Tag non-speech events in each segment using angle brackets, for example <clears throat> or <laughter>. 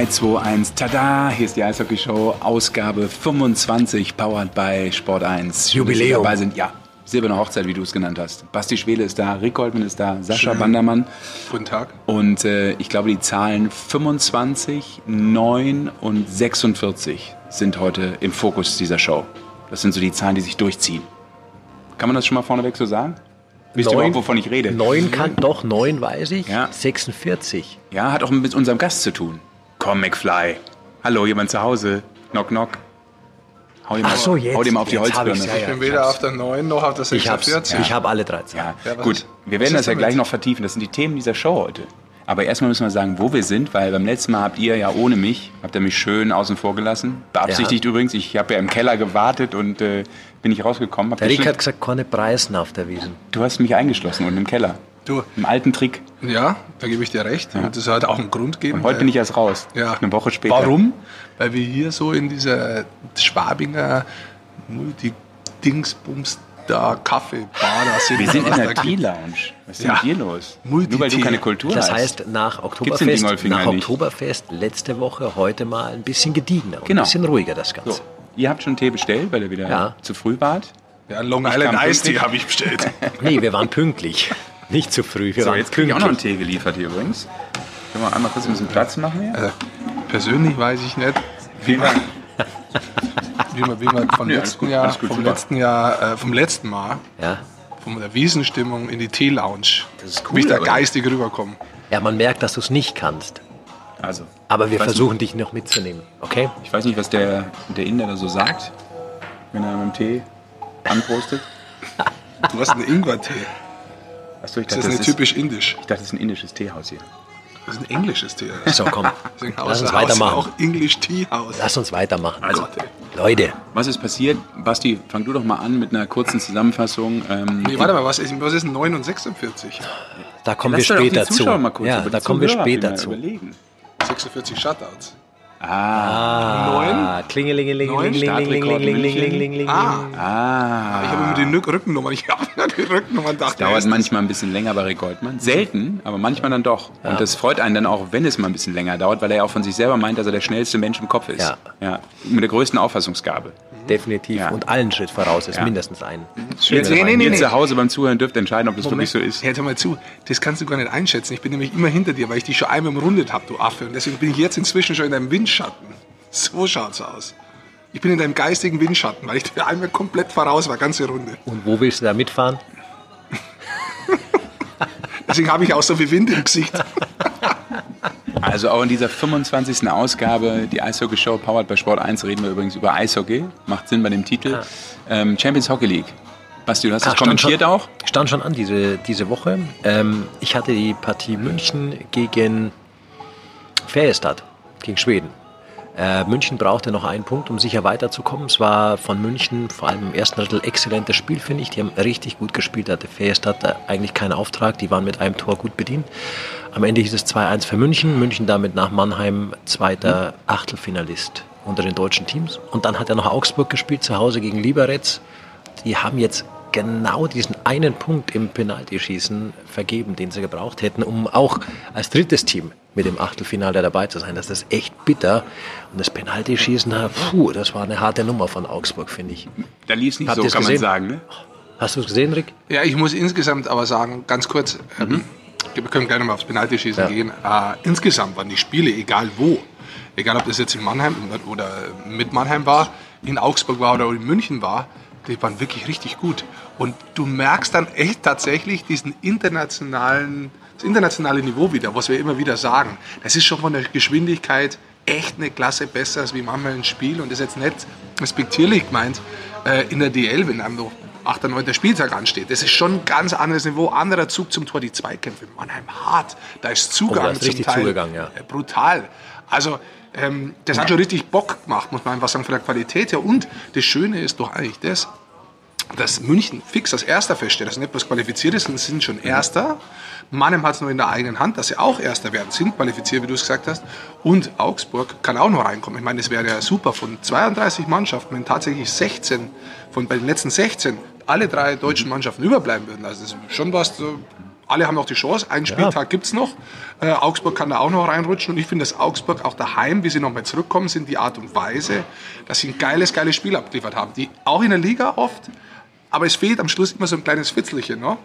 3, 2, 1, tada! Hier ist die Eishockey Show, Ausgabe 25, powered by Sport 1. Schön, dass Sie Jubiläum. dabei sind. Ja, silberne Hochzeit, wie du es genannt hast. Basti Schwele ist da, Rick Goldmann ist da, Sascha Schön. Bandermann. Guten Tag. Und äh, ich glaube, die Zahlen 25, 9 und 46 sind heute im Fokus dieser Show. Das sind so die Zahlen, die sich durchziehen. Kann man das schon mal vorneweg so sagen? Wisst ihr überhaupt, wovon ich rede? Neun kann, doch, neun weiß ich. Ja. 46. Ja, hat auch mit unserem Gast zu tun. Komm, McFly. Hallo, jemand zu Hause? Knock, knock. Hau ihm, Ach so, jetzt- hau dir mal auf die hab Holzbirne. ich's, ja, Ich ja. bin weder auf der 9 noch auf der Ich hab's. 46. Ich habe alle 13. Ja, Ja, gut. Wir werden das ja gleich noch vertiefen. Das sind die Themen dieser Show heute. Aber erstmal müssen wir sagen, wo wir sind, weil beim letzten Mal habt ihr ja ohne mich, habt ihr mich schön außen vor gelassen. Beabsichtigt übrigens. Ich habe ja im Keller gewartet und äh, bin nicht rausgekommen. Hab Der Rick hat gesagt, keine Preisen auf der Wiesen. du hast mich eingeschlossen unten im Keller. Du, Im alten Trick. ja, da gebe ich dir recht. Und das hat auch einen Grund geben. Und heute bin ich erst raus. ja. Eine Woche später. Warum? Weil wir hier so in dieser Schwabinger Multi-Dingsbums da Kaffeebar da sind. Wir sind in der. Tea-Lounge. Was ist denn Ja. mit dir los? Multi-Tea. Nur weil du keine Kultur Das hast. heißt, nach Oktoberfest, nach nicht? Oktoberfest letzte Woche, heute mal ein bisschen gediegener und Genau. ein bisschen ruhiger das Ganze. so, ihr habt schon Tee bestellt, weil ihr wieder Ja. zu früh wart. Ja, Long Island Ice Tea habe ich bestellt. Nee, wir waren pünktlich. <laughs> Nicht zu früh, wir So, jetzt kriege ich auch noch einen. Tee geliefert hier übrigens. Können wir einmal kurz ein bisschen Platz machen hier? Also, persönlich weiß ich nicht, wie man, wie man, wie man vom, Nee, letzten gut, Jahr, gut, vom letzten Jahr, äh, vom letzten Mal, Ja. von der Wiesenstimmung in die Tee-Lounge, Das ist cool, wie ich da geistig rüberkomme. ja, man merkt, dass du es nicht kannst. Also, Aber wir versuchen dich noch mitzunehmen, okay? ich weiß nicht, was der, der Inder da so sagt, wenn er mit dem Tee anprostet. Du hast einen Ingwer-Tee. Achso, ich Das dachte, ist das eine ist, typisch indisch. ich dachte, das ist ein indisches Teehaus hier. Das ist ein englisches Tee. So, komm. <laughs> Lass uns weitermachen. Auch English Tea House. Lass uns weitermachen. Also, Gott. Leute, was ist passiert? Basti, fang du doch mal an mit einer kurzen Zusammenfassung. Ähm, Nee, warte mal, was ist, was ist 9 und 46? da kommen Lass wir später zu. Zuschauer mal kurz ja, da kommen wir später zu. Überlegen. 46 Shutouts. Ah. Neun. Ah. ah. Ich habe immer den Rückennummern. Ich habe die Rückennummern Das dauert manchmal ein bisschen länger bei Rekordmann. Selten, aber manchmal dann doch. Und das freut einen dann auch, wenn es mal ein bisschen länger dauert, weil er ja auch von sich selber meint, dass er der schnellste Mensch im Kopf ist. Ja. Mit der größten Auffassungsgabe. Definitiv. Und allen Schritt voraus ist mindestens ein. Jetzt, zu Hause beim Zuhören dürft entscheiden, ob das wirklich so ist. Hör mal zu. Das kannst du gar nicht einschätzen. Ich bin nämlich immer hinter dir, weil ich dich schon einmal umrundet habe, du Affe. Und deswegen bin ich jetzt inzwischen schon in deinem Wind Windschatten. So schaut's aus. Ich bin in deinem geistigen Windschatten, weil ich dir einmal komplett voraus war, ganze Runde. Und wo willst du da mitfahren? <laughs> Deswegen habe ich auch so viel Wind im Gesicht. <laughs> Also auch in dieser 25. Ausgabe, die Eishockey Show powered bei Sport 1, reden wir übrigens über Eishockey. Macht Sinn bei dem Titel. Ähm, Champions Hockey League. Basti, du hast das Ah, stand kommentiert schon, auch? Stand schon an diese, diese Woche. Ähm, ich hatte die Partie München gegen Färjestad, gegen Schweden. Äh, München brauchte noch einen Punkt, um sicher weiterzukommen. Es war von München, vor allem im ersten Drittel, exzellentes Spiel, finde ich. Die haben richtig gut gespielt. Da hatte Färjestad äh, eigentlich keinen Auftrag. Die waren mit einem Tor gut bedient. Am Ende hieß es 2-1 für München. München damit nach Mannheim zweiter Achtelfinalist unter den deutschen Teams. Und dann hat er noch Augsburg gespielt, zu Hause gegen Liberec. Die haben jetzt genau diesen einen Punkt im Penaltyschießen vergeben, den sie gebraucht hätten, um auch als drittes Team mit dem Achtelfinale dabei zu sein. Das ist echt bitter. Und das Penaltyschießen, puh, das war eine harte Nummer von Augsburg, finde ich. Da lief es nicht Habt so, kann man gesehen? sagen. Ne? Hast du es gesehen, Rick? Ja, ich muss insgesamt aber sagen, ganz kurz, ähm, wir können gleich nochmal aufs Penaltyschießen Ja. gehen. Äh, insgesamt waren die Spiele, egal wo, egal ob das jetzt in Mannheim oder mit Mannheim war, in Augsburg war oder in München war, die waren wirklich richtig gut. Und du merkst dann echt tatsächlich diesen internationalen, das internationale Niveau wieder, was wir immer wieder sagen. Das ist schon von der Geschwindigkeit echt eine Klasse besser als wie manchmal ein Spiel. Und das ist jetzt nicht respektierlich gemeint äh, in der DL, wenn einem noch 8. 9. Spieltag ansteht. Das ist schon ein ganz anderes Niveau, anderer Zug zum Tor, die Zweikämpfe. in Mannheim hart, da ist Zugang Oh, da ist zum richtig Teil zugegangen, ja. äh, brutal. Also ähm, das hat schon richtig Bock gemacht, muss man einfach sagen, von der Qualität her. Und das Schöne ist doch eigentlich das, dass München fix als Erster feststeht, dass nicht bloß qualifiziert ist, sondern sie sind schon Erster. Mannheim hat es nur in der eigenen Hand, dass sie auch Erster werden, sind qualifiziert, wie du es gesagt hast. Und Augsburg kann auch noch reinkommen. Ich meine, das wäre ja super von 32 Mannschaften, wenn tatsächlich 16 von bei den letzten 16 alle drei deutschen Mannschaften überbleiben würden. Also das ist schon was, so alle haben noch die Chance. Einen Spieltag gibt's noch. Äh, Augsburg kann da auch noch reinrutschen. Und ich finde, dass Augsburg auch daheim, wie sie nochmal zurückkommen, sind die Art und Weise, dass sie ein geiles, geiles Spiel abgeliefert haben. Die auch in der Liga oft. Aber es fehlt am Schluss immer so ein kleines Fitzelchen. Ne?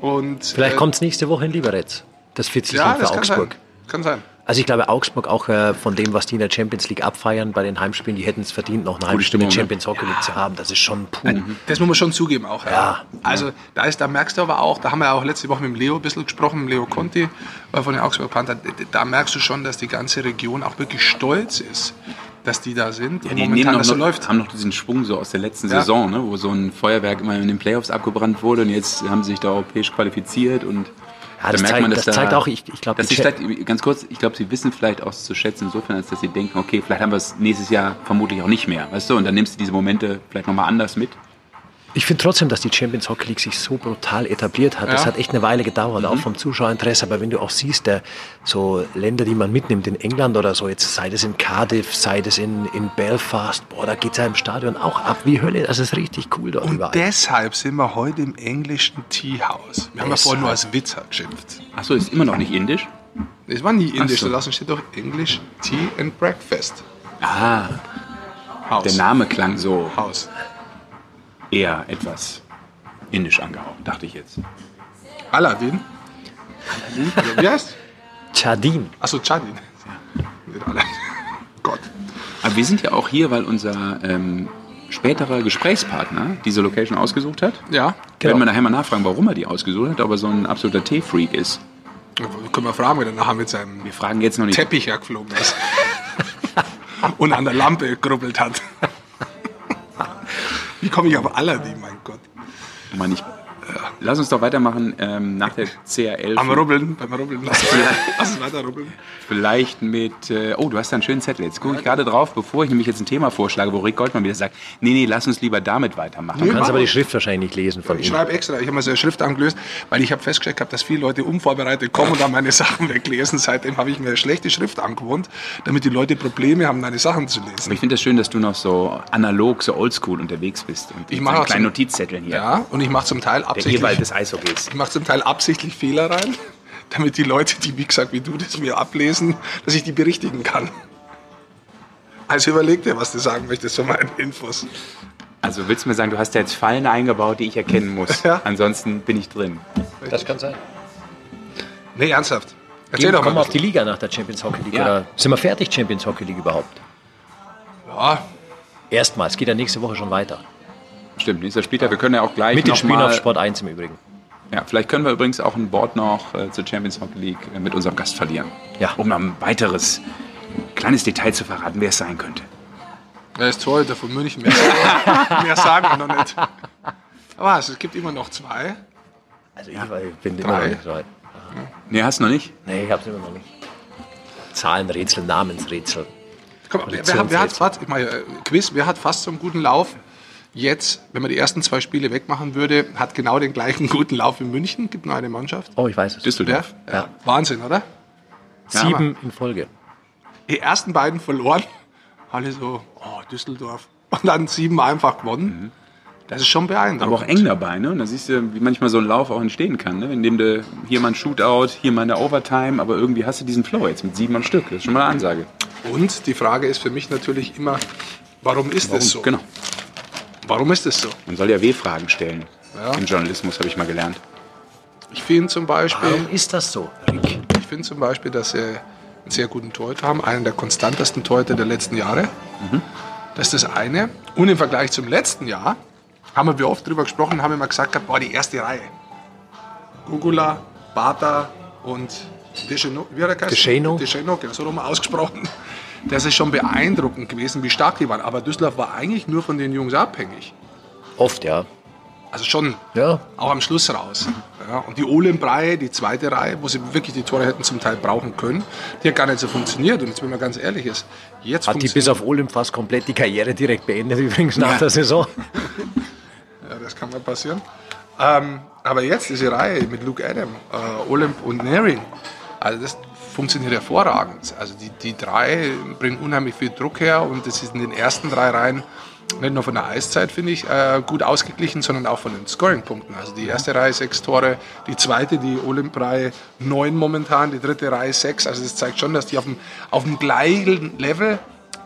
Und, Vielleicht äh, kommt es nächste Woche in Liberec. Das Fitzelchen ja, für das kann Augsburg. sein. Kann sein. Also ich glaube, Augsburg auch äh, von dem, was die in der Champions League abfeiern bei den Heimspielen, die hätten es verdient, noch ein Heimspiel in ne? Champions Hockey League zu haben. Das ist schon puh. Das muss man schon zugeben auch. Ja. Ja. Also da, ist, da merkst du aber auch, da haben wir ja auch letzte Woche mit dem Leo ein bisschen gesprochen, mit Leo Conti äh, von den Augsburg Panther, da- da merkst du schon, dass die ganze Region auch wirklich stolz ist, dass die da sind Ja, und die momentan nehmen noch, das so noch, läuft. haben noch diesen Schwung so aus der letzten Ja. Saison, ne, wo so ein Feuerwerk immer in den Playoffs abgebrannt wurde und jetzt haben sie sich da europäisch qualifiziert und Ja, das zeigt- das zeigt auch, ich- ich glaub, dass die die Cha- Stadt, ganz kurz, ich glaube, sie wissen vielleicht auch zu schätzen insofern, als dass sie denken, okay, vielleicht haben wir es nächstes Jahr vermutlich auch nicht mehr, weißt du, und dann nimmst du diese Momente vielleicht nochmal anders mit. Ich finde trotzdem, dass die Champions Hockey League sich so brutal etabliert hat. Das Ja. hat echt eine Weile gedauert, Mhm. auch vom Zuschauerinteresse. Aber wenn du auch siehst, der, so Länder, die man mitnimmt, in England oder so, jetzt sei es in Cardiff, sei es in, in Belfast, boah, da geht es ja im Stadion auch ab wie Hölle. Das ist richtig cool dort Und überall. deshalb sind wir heute im englischen Teehouse. Wir haben ja vorhin nur als Witz geschimpft. Achso, ist immer noch nicht indisch? Das war nie indisch, so. da lassen steht doch English Tea and Breakfast Ah, House. der Name klang so Haus. Eher etwas indisch angehaucht, dachte ich jetzt. Aladdin. Oder wie heißt? Chardin. Achso, Chadin. Aladdin. Gott. Aber wir sind ja auch hier, weil unser ähm, späterer Gesprächspartner diese Location ausgesucht hat. Ja, Genau. Werden wir nachher mal nachfragen, warum er die ausgesucht hat, ob er so ein absoluter Teefreak ist. können wir fragen, wenn er nachher mit seinem Wir fragen jetzt noch nicht. Teppich hergeflogen ist. <laughs> und an der Lampe grubbelt hat. Wie komme ich auf Aladdin, mein Gott? Mann, ich, lass uns doch weitermachen ähm, nach der CRL. Am Rubbeln, beim Rubbeln. Lass, <laughs> lass es weiter rubbeln. Vielleicht mit. Äh, oh, du hast da einen schönen Zettel. Jetzt gucke ich gerade drauf, bevor ich nämlich jetzt ein Thema vorschlage, wo Rick Goldmann wieder sagt: Nee, nee, lass uns lieber damit weitermachen. Nee, Du kannst aber die. Schrift wahrscheinlich nicht lesen von Ich ihm. schreibe extra, ich habe mal so eine Schrift angelöst, weil ich habe festgestellt gehabt, dass viele Leute unvorbereitet kommen und dann meine Sachen weglesen. Seitdem habe ich mir eine schlechte Schrift angewohnt, damit die Leute Probleme haben, meine Sachen zu Aber lesen. ich finde das schön, dass du noch so analog, so oldschool unterwegs bist. Und Ich mit mache so auch kleinen zum- Notizzetteln hier. Ja, und ich mache zum Teil absichtlich, Ewald des Eishockeys. ich mache zum Teil absichtlich Fehler rein, damit die Leute, die wie gesagt wie du das mir ablesen, dass ich die berichtigen kann. Also überleg dir, was du sagen möchtest von meinen Infos. Also willst du mir sagen, du hast da jetzt Fallen eingebaut, die ich erkennen muss. Ja. Ansonsten bin ich drin. Das kann sein. Nee, ernsthaft. Erzähl Gehen, doch kommen mal. wir auf die Liga nach der Champions Hockey League. Ja. Oder sind wir fertig, Champions Hockey League überhaupt? Ja, Erstmals, geht ja nächste Woche schon weiter. Stimmt, nächster Spieltag. Wir können ja auch gleich Mit den noch Spielen auf Sport 1 im Übrigen. Ja, vielleicht können wir übrigens auch ein Board noch äh, zur Champions Hockey League äh, mit unserem Gast verlieren. Ja. Um noch ein weiteres kleines Detail zu verraten, wer es sein könnte. Er ist Torhüter von München. Mehr, <laughs> mehr sagen wir noch nicht. Aber was, es gibt immer noch zwei. Also ich bin Drei. immer noch nicht so weit. Nee, hast du noch nicht? Nee, ich hab's immer noch nicht. Zahlenrätsel, Namensrätsel. Komm, wer, wer, hat- wer hat fast, ich meine, äh, Quiz, wer hat fast so einen guten Lauf? Jetzt, wenn man die ersten zwei Spiele wegmachen würde, hat genau den gleichen <laughs> guten Lauf wie München. Gibt nur eine Mannschaft. Oh, ich weiß es. Düsseldorf. Ja. Wahnsinn, oder? Sieben in Folge. Die ersten beiden verloren. <laughs> Alle so, oh, Düsseldorf. Und dann sieben einfach gewonnen. Das ist schon beeindruckend. Aber auch eng dabei, ne? Und da siehst du, wie manchmal so ein Lauf auch entstehen kann, ne? Indem du hier mal ein Shootout, hier mal eine Overtime, aber irgendwie hast du diesen Flow jetzt mit sieben am Stück. Das ist schon mal eine Ansage. Und die Frage ist für mich natürlich immer, warum ist das so? Genau. Warum ist das so? Man soll ja W-Fragen stellen. Ja. Im Journalismus habe ich mal gelernt. Ich finde zum Beispiel, Warum ist das so, Rick? ich finde zum Beispiel, dass sie einen sehr guten Torhüter haben, einen der konstantesten Torhüter der letzten Jahre. Das ist das eine. Und im Vergleich zum letzten Jahr haben wir oft drüber gesprochen, haben immer gesagt, gehabt, boah, die erste Reihe. Gugula, Bata und Descheno, wie hat er? Descheno. Descheno, genau, so rum ausgesprochen. Das ist schon beeindruckend gewesen, wie stark die waren. Aber Düsseldorf war eigentlich nur von den Jungs abhängig. Oft, ja. Also schon Ja. auch am Schluss raus. Ja, und die Olenbrei, die zweite Reihe, wo sie wirklich die Tore hätten zum Teil brauchen können, die hat gar nicht so funktioniert. Und jetzt, wenn man ganz ehrlich ist, jetzt Hat die bis auf Olymp fast komplett die Karriere direkt beendet, übrigens nach der Saison. <laughs> ja, das kann mal passieren. Ähm, aber jetzt diese Reihe mit Luke Adam, äh, Olymp und Naring, also das funktioniert hervorragend. Also die, die drei bringen unheimlich viel Druck her und das ist in den ersten drei Reihen nicht nur von der Eiszeit, finde ich, äh, gut ausgeglichen, sondern auch von den Scoring-Punkten. Also die erste Reihe sechs Tore, die zweite, die Olymprei neun momentan, die dritte Reihe sechs. Also das zeigt schon, dass die auf dem, auf dem gleichen Level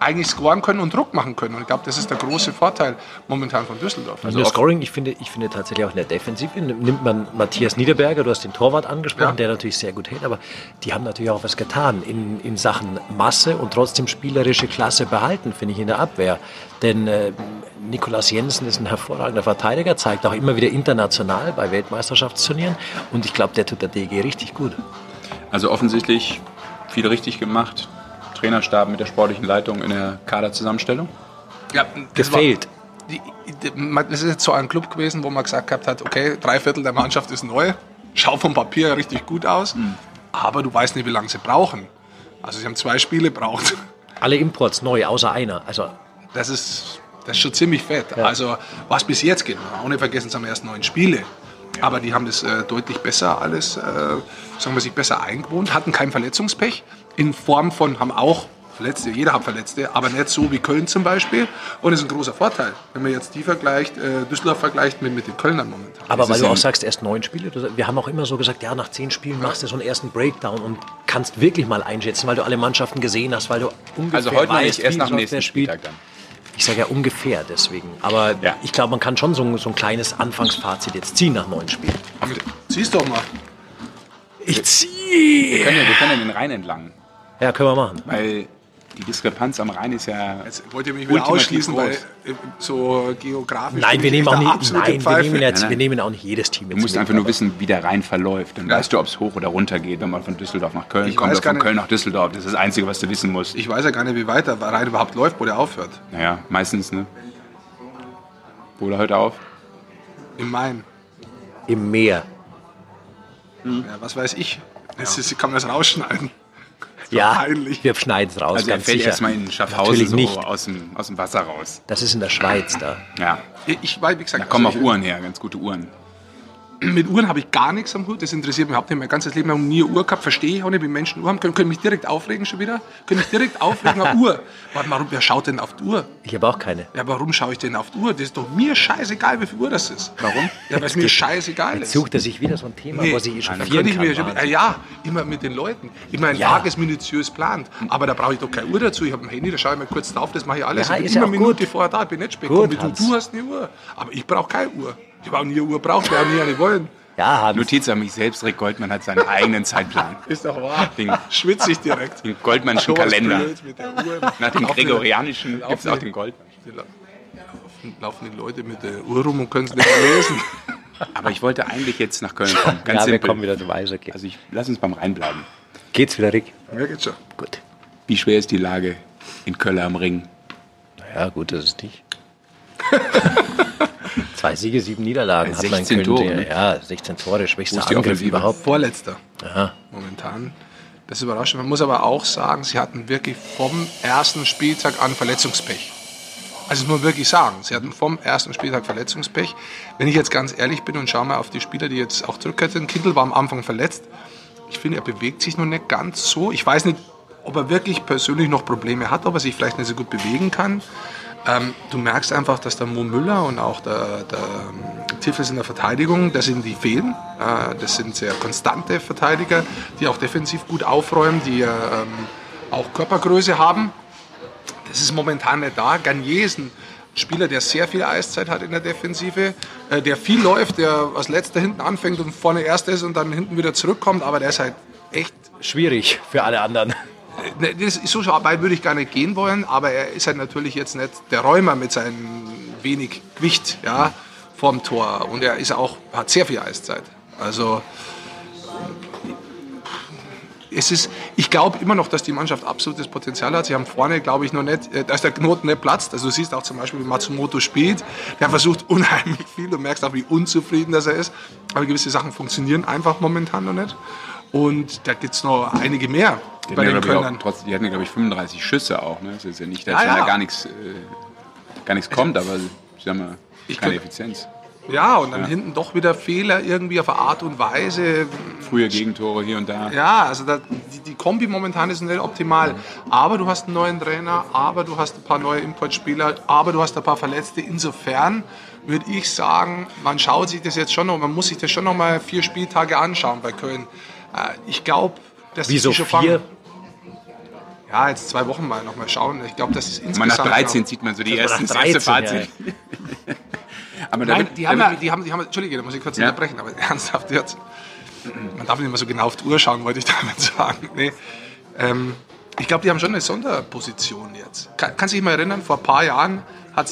eigentlich scoren können und Druck machen können. Und ich glaube, das ist der große Vorteil momentan von Düsseldorf. Also das Scoring, ich finde, ich finde tatsächlich auch in der Defensive nimmt man Matthias Niederberger, du hast den Torwart angesprochen, ja. der natürlich sehr gut hält, aber die haben natürlich auch was getan in, in Sachen Masse und trotzdem spielerische Klasse behalten, finde ich, in der Abwehr. Denn äh, Nikolas Jensen ist ein hervorragender Verteidiger, zeigt auch immer wieder international bei Weltmeisterschaftsturnieren und ich glaube, der tut der DG richtig gut. Also offensichtlich viel richtig gemacht. Trainerstab mit der sportlichen Leitung in der Kaderzusammenstellung? Ja, gefehlt. Das ist jetzt so ein Club gewesen, wo man gesagt hat, okay, drei Viertel der Mannschaft ist neu, schaut vom Papier richtig gut aus, mhm. aber du weißt nicht, wie lange sie brauchen. Also sie haben zwei Spiele braucht. Alle Imports neu, außer einer. Also das ist, das ist schon ziemlich fett. Ja. Also was bis jetzt geht, auch nicht vergessen, es haben erst neun Spiele. Aber die haben das äh, deutlich besser alles, äh, sagen wir sich besser eingewohnt, hatten kein Verletzungspech in Form von, haben auch Verletzte, jeder hat Verletzte, aber nicht so wie Köln zum Beispiel. Und das ist ein großer Vorteil, wenn man jetzt die vergleicht, äh, Düsseldorf vergleicht mit, mit den Kölnern momentan. Aber weil du auch sagst, erst neun Spiele, wir haben auch immer so gesagt, ja, nach zehn Spielen ja. machst du so einen ersten Breakdown und kannst wirklich mal einschätzen, weil du alle Mannschaften gesehen hast, weil du ungefähr Also heute weißt, nicht, erst nach dem nächsten Spieltag dann. Ich sage ja ungefähr deswegen. Aber ja. ich glaube, man kann schon so, so ein kleines Anfangsfazit jetzt ziehen nach neun Spielen. Zieh's doch mal. Ich ziehe! Wir können ja, wir können ja den Rhein entlang. Ja, können wir machen. Weil die Diskrepanz am Rhein ist ja. Jetzt wollt ihr mich wieder ausschließen, groß. weil äh, so geografisch. Nein, wir nehmen, auch nicht, nein wir, nehmen jetzt, wir nehmen auch nicht jedes Team. Du musst einfach nur wissen, wie der Rhein verläuft. Dann ja. weißt du, ob es hoch oder runter geht, wenn man von Düsseldorf nach Köln ich kommt oder von Köln nach Düsseldorf. Das ist das Einzige, was du wissen musst. Ich weiß ja gar nicht, wie weit der Rhein überhaupt läuft, wo der aufhört. Naja, meistens, ne? Wo er heute auf? Im Main. Im Meer. Hm. Ja, was weiß ich. Das ist, kann man das rausschneiden ja, peinlich. wir schneiden es raus. Also ganz er fällt erstmal in Schaffhausen so nicht. Aus, dem, aus dem Wasser raus. Das ist in der Schweiz da. Ja. Ich, weil, wie gesagt, da kommen also auch Uhren her, ganz gute Uhren mit Uhren habe ich gar nichts am Hut. Das interessiert mich überhaupt nicht. Mein ganzes Leben lang nie eine Uhr gehabt. Verstehe ich auch nicht, wie Menschen Uhr haben. Können, können mich direkt aufregen schon wieder? Können mich direkt aufregen auf Uhr? Warum, wer schaut denn auf die Uhr? Ich habe auch keine. Ja, warum schaue ich denn auf die Uhr? Das ist doch mir scheißegal, wie viel Uhr das ist. Warum? Ja, weil es mir scheißegal ist. Jetzt sucht er sich wieder so ein Thema, nee, was ich schon vier ich mir schon, Ja, immer mit den Leuten. Ich meine, ja. Tag ist minutiös plant. Aber da brauche ich doch keine Uhr dazu. Ich habe ein Handy, da schaue ich mal kurz drauf. Das mache ich alles. Ja, ich bin immer eine Minute vorher da. Ich bin nicht spät. Gut, du, du hast eine Uhr. Aber ich brauche keine Uhr. Ich habe auch nie eine Uhr braucht, wer auch nie eine wollen. Ja, Hans. Notiz an mich selbst, Rick Goldmann hat seinen eigenen Zeitplan. <laughs> Ist doch wahr. Den, Schwitze ich direkt. Den Goldmannschen Kalender. Nach dem Gregorianischen gibt es auch den Goldmann. Laufen, laufen die Leute mit der Uhr rum und können es nicht lesen. <laughs> Aber ich wollte eigentlich jetzt nach Köln kommen. Ganz ja, simpel. wir kommen wieder zum Eishockey. Also ich, lass uns beim Rhein bleiben. Geht's wieder, Rick? Ja, geht's schon. Gut. Wie schwer ist die Lage in Köln am Ring? Naja, gut, das ist nicht. <laughs> Zwei Siege, sieben Niederlagen 16 hat man Tore, ne? Ja, 16 Tore, schwächster Angriff überhaupt. Vorletzter. Aha. Momentan. Das ist überraschend. Man muss aber auch sagen, sie hatten wirklich vom ersten Spieltag an Verletzungspech. Also das muss man wirklich sagen, sie hatten vom ersten Spieltag Verletzungspech. Wenn ich jetzt ganz ehrlich bin und schaue mal auf die Spieler, die jetzt auch zurückkehren, Kindl war am Anfang verletzt. Ich finde, er bewegt sich noch nicht ganz so. Ich weiß nicht, ob er wirklich persönlich noch Probleme hat, ob er sich vielleicht nicht so gut bewegen kann. Ähm, du merkst einfach, dass der Mo Müller und auch der, der ähm, Tiffels in der Verteidigung, das sind die fehlen. Äh, das sind sehr konstante Verteidiger, die auch defensiv gut aufräumen, die ähm, auch Körpergröße haben. Das ist momentan nicht da. Garnier ist ein Spieler, der sehr viel Eiszeit hat in der Defensive, äh, der viel läuft, der als letzter hinten anfängt und vorne erst ist und dann hinten wieder zurückkommt, aber der ist halt echt schwierig für alle anderen. Ne, das, so weit würde ich gar nicht gehen wollen, aber er ist halt natürlich jetzt nicht der Räumer mit seinem wenig Gewicht ja, vorm Tor. Und er ist auch, hat sehr viel Eiszeit. Also es ist, ich glaube immer noch, dass die Mannschaft absolutes Potenzial hat. Sie haben vorne, glaube ich, noch nicht, äh, dass der Knoten nicht platzt. Also du siehst auch zum Beispiel, wie Matsumoto spielt. Der versucht <laughs> unheimlich viel. Du merkst auch, wie unzufrieden das er ist. Aber gewisse Sachen funktionieren einfach momentan noch nicht. Und da gibt es noch einige mehr die bei den Kölnern. Trotzdem, die hatten, glaube ich, 35 Schüsse auch. Ne? Das ist ja nicht, dass ja, ja. da gar nichts, äh, gar nichts kommt, aber sie haben ja keine könnte, Effizienz. Ja, und dann hinten doch wieder Fehler irgendwie auf eine Art und Weise. Frühe Gegentore hier und da. Ja, also da, die, die Kombi momentan ist nicht optimal. Aber du hast einen neuen Trainer, aber du hast ein paar neue Importspieler, aber du hast ein paar Verletzte. Insofern würde ich sagen, man schaut sich das jetzt schon noch, man muss sich das schon noch mal vier Spieltage anschauen bei Köln. Äh, Ich glaube, dass Wieso die schon vier? Ja, jetzt zwei Wochen mal noch mal schauen. Ich glaube, das ist Mal insgesamt. nach 13 sieht man so die ersten nach das erste 13, Fazit. <laughs> Aber da Nein, die haben, ja, die haben, die haben, Entschuldige, da muss ich kurz Ja. unterbrechen, aber <laughs> ernsthaft jetzt. Man darf nicht immer so genau auf die Uhr schauen, wollte ich <laughs> damit sagen. Nee. Ähm, ich glaube, die haben schon eine Sonderposition jetzt. Kann, kannst du dich mal erinnern, vor ein paar Jahren war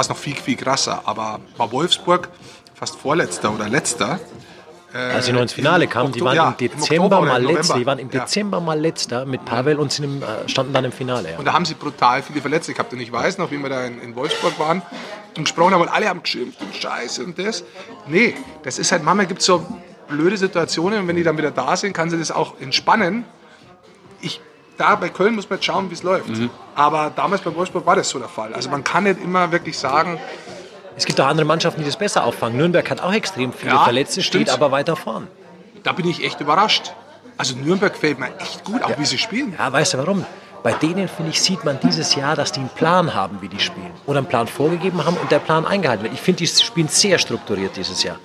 es noch viel, viel krasser, aber war Wolfsburg fast Vorletzter oder Letzter. Als sie noch ins Finale kamen, die waren Ja, im im Dezember oder mal im letzter. Die waren im Ja. Dezember mal letzter mit Pavel und sind im, äh, standen dann im Finale. Ja. Und da haben sie brutal viele Verletzte gehabt. Und ich weiß noch, wie wir da in, in Wolfsburg waren und gesprochen haben und alle haben geschimpft und Scheiße und das. Nee, das ist halt, manchmal gibt es so blöde Situationen und wenn die dann wieder da sind, kann sie das auch entspannen. Ich, da bei Köln muss man jetzt schauen, wie es läuft. Mhm. Aber damals bei Wolfsburg war das so der Fall. Also man kann nicht immer wirklich sagen, Es gibt auch andere Mannschaften, die das besser auffangen. Nürnberg hat auch extrem viele Ja, Verletzte, steht aber weiter vorn. da bin ich echt überrascht. Also Nürnberg gefällt mir echt gut, auch wie sie spielen. Ja, weißt du warum? Bei denen, finde ich, sieht man dieses Jahr, dass die einen Plan haben, wie die spielen. Oder einen Plan vorgegeben haben und der Plan eingehalten wird. Ich finde, die spielen sehr strukturiert dieses Jahr.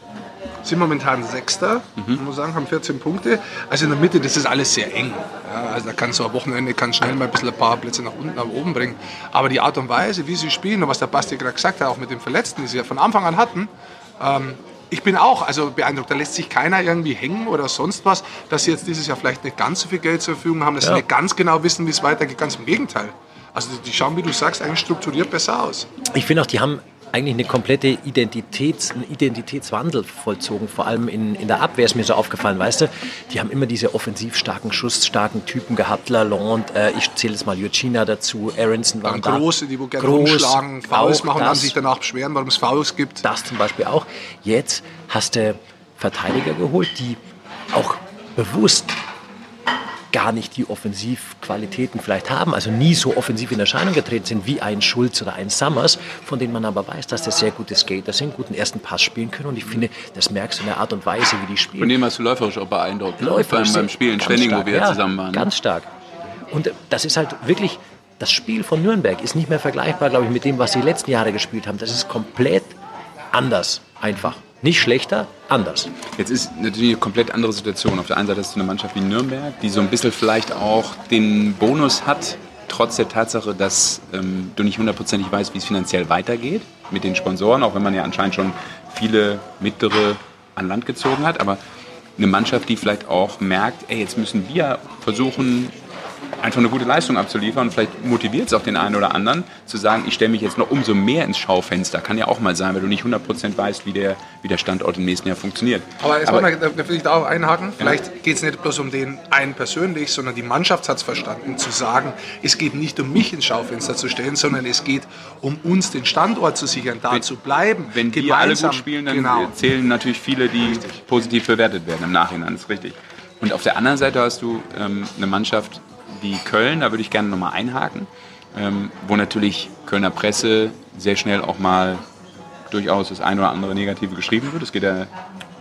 Sind momentan Sechster, ich muss sagen, haben 14 Punkte. Also in der Mitte, das ist alles sehr eng. Ja, also da kann so am Wochenende kann schnell mal ein bisschen ein paar Plätze nach unten, nach oben bringen. Aber die Art und Weise, wie sie spielen und was der Basti gerade gesagt hat, auch mit den Verletzten, die sie ja von Anfang an hatten, ähm, ich bin auch also beeindruckt. Da lässt sich keiner irgendwie hängen oder sonst was, dass sie jetzt dieses Jahr vielleicht nicht ganz so viel Geld zur Verfügung haben, dass Ja. sie nicht ganz genau wissen, wie es weitergeht. Ganz im Gegenteil. Also die schauen, wie du sagst, eigentlich strukturiert besser aus. Ich finde auch, die haben eigentlich eine komplette Identitäts, einen Identitätswandel vollzogen. Vor allem in, in der Abwehr ist mir so aufgefallen, weißt du, die haben immer diese offensiv starken, schussstarken Typen gehabt. Lalonde, äh, ich zähle jetzt mal Jurcina dazu, Aronson waren da. Große, die wo gerne Groß, rumschlagen, Fouls machen und dann das. sich danach beschweren, warum es Fouls gibt. Das zum Beispiel auch. Jetzt hast du Verteidiger geholt, die auch bewusst gar nicht die Offensivqualitäten vielleicht haben, also nie so offensiv in Erscheinung getreten sind wie ein Schulz oder ein Summers, von denen man aber weiß, dass das sehr gute Skater sind, guten ersten Pass spielen können und ich finde, das merkst du in der Art und Weise, wie die spielen. Von dem hast du läuferisch auch beeindruckt. Ne? Läuferisch beim, beim sind Spiel in ganz Schwenning, wo wir ja, zusammen waren. ne? Ganz stark. Und das ist halt wirklich, das Spiel von Nürnberg ist nicht mehr vergleichbar, glaube ich, mit dem, was sie die letzten Jahre gespielt haben. Das ist komplett anders, einfach. Nicht schlechter, anders. Jetzt ist natürlich eine komplett andere Situation. Auf der einen Seite hast du eine Mannschaft wie Nürnberg, die so ein bisschen vielleicht auch den Bonus hat, trotz der Tatsache, dass ähm, du nicht hundertprozentig weißt, wie es finanziell weitergeht mit den Sponsoren, auch wenn man ja anscheinend schon viele mittlere an Land gezogen hat. Aber eine Mannschaft, die vielleicht auch merkt, ey, jetzt müssen wir versuchen, einfach eine gute Leistung abzuliefern und vielleicht motiviert es auch den einen oder anderen zu sagen, ich stelle mich jetzt noch umso mehr ins Schaufenster. Kann ja auch mal sein, weil du nicht 100% weißt, wie der, wie der Standort im nächsten Jahr funktioniert. Aber jetzt mal, da will ich da auch einhaken. Vielleicht geht es nicht bloß um den einen persönlich, sondern die Mannschaft hat es verstanden, zu sagen, es geht nicht um mich ins Schaufenster zu stellen, sondern es geht um uns den Standort zu sichern, da Wenn- zu bleiben. Wenn die alle gut spielen, dann genau. zählen natürlich viele, die positiv bewertet werden im Nachhinein. Das ist richtig. Und auf der anderen Seite hast du ähm, eine Mannschaft wie Köln, da würde ich gerne nochmal einhaken, ähm, wo natürlich Kölner Presse sehr schnell auch mal durchaus das eine oder andere Negative geschrieben wird. Das geht ja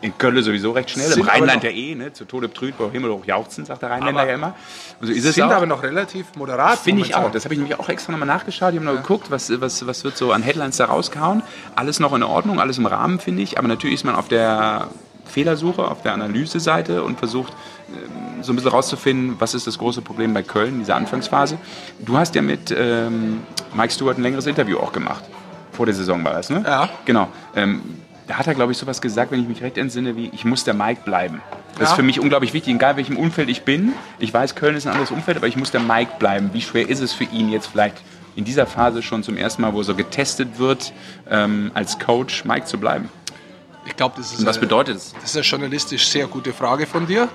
in Köln sowieso recht schnell. Im Sind aber Rheinland ja eh, ne? zu Tode betrüht, wo Himmel hoch jauchzen, sagt der Rheinländer Aber ja immer. Und so ist es sind auch. aber noch relativ moderat. Finde ich auch. Das habe ich nämlich auch extra nochmal nachgeschaut. Ich habe noch geguckt, was, was, was wird so an Headlines da rausgehauen. Alles noch in Ordnung, alles im Rahmen, finde ich. Aber natürlich ist man auf der Fehlersuche, auf der Analyseseite und versucht so ein bisschen rauszufinden, was ist das große Problem bei Köln in dieser Anfangsphase. Du hast ja mit ähm, Mike Stewart ein längeres Interview auch gemacht. Vor der Saison war das, ne? Ja. Genau. Ähm, da hat er, glaube ich, sowas gesagt, wenn ich mich recht entsinne, wie ich muss der Mike bleiben. Das Ja. ist für mich unglaublich wichtig, egal welchem Umfeld ich bin. Ich weiß, Köln ist ein anderes Umfeld, aber ich muss der Mike bleiben. Wie schwer ist es für ihn jetzt vielleicht in dieser Phase schon zum ersten Mal, wo er so getestet wird, ähm, als Coach Mike zu bleiben? Ich glaube, das ist Und was bedeutet es? Das ist eine journalistisch sehr gute Frage von dir.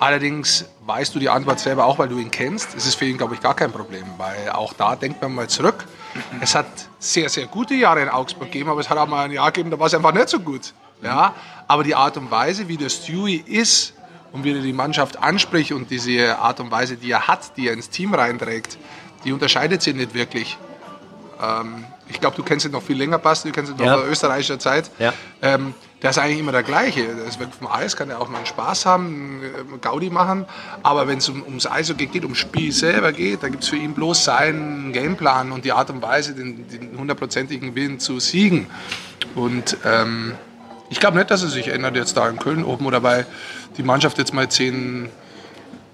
Allerdings weißt du die Antwort selber auch, weil du ihn kennst. Es ist für ihn, glaube ich, gar kein Problem, weil auch da denkt man mal zurück. Es hat sehr, sehr gute Jahre in Augsburg gegeben, aber es hat auch mal ein Jahr gegeben, da war es einfach nicht so gut. Ja? Aber die Art und Weise, wie der Stewie ist und wie er die Mannschaft anspricht und diese Art und Weise, die er hat, die er ins Team reinträgt, die unterscheidet sich nicht wirklich. Ähm, ich glaube, du kennst ihn noch viel länger, Basti, du kennst ihn noch Ja. aus österreichischer Zeit. Ja. Ähm, der ist eigentlich immer der gleiche. Ist weg vom Eis, kann er auch mal einen Spaß haben, einen Gaudi machen. Aber wenn es um, ums Eishockey geht, ums Spiel selber geht, da gibt es für ihn bloß seinen Gameplan und die Art und Weise, den, den hundertprozentigen Willen zu siegen. Und ähm, ich glaube nicht, dass er sich ändert jetzt da in Köln oben oder weil die Mannschaft jetzt mal zehn,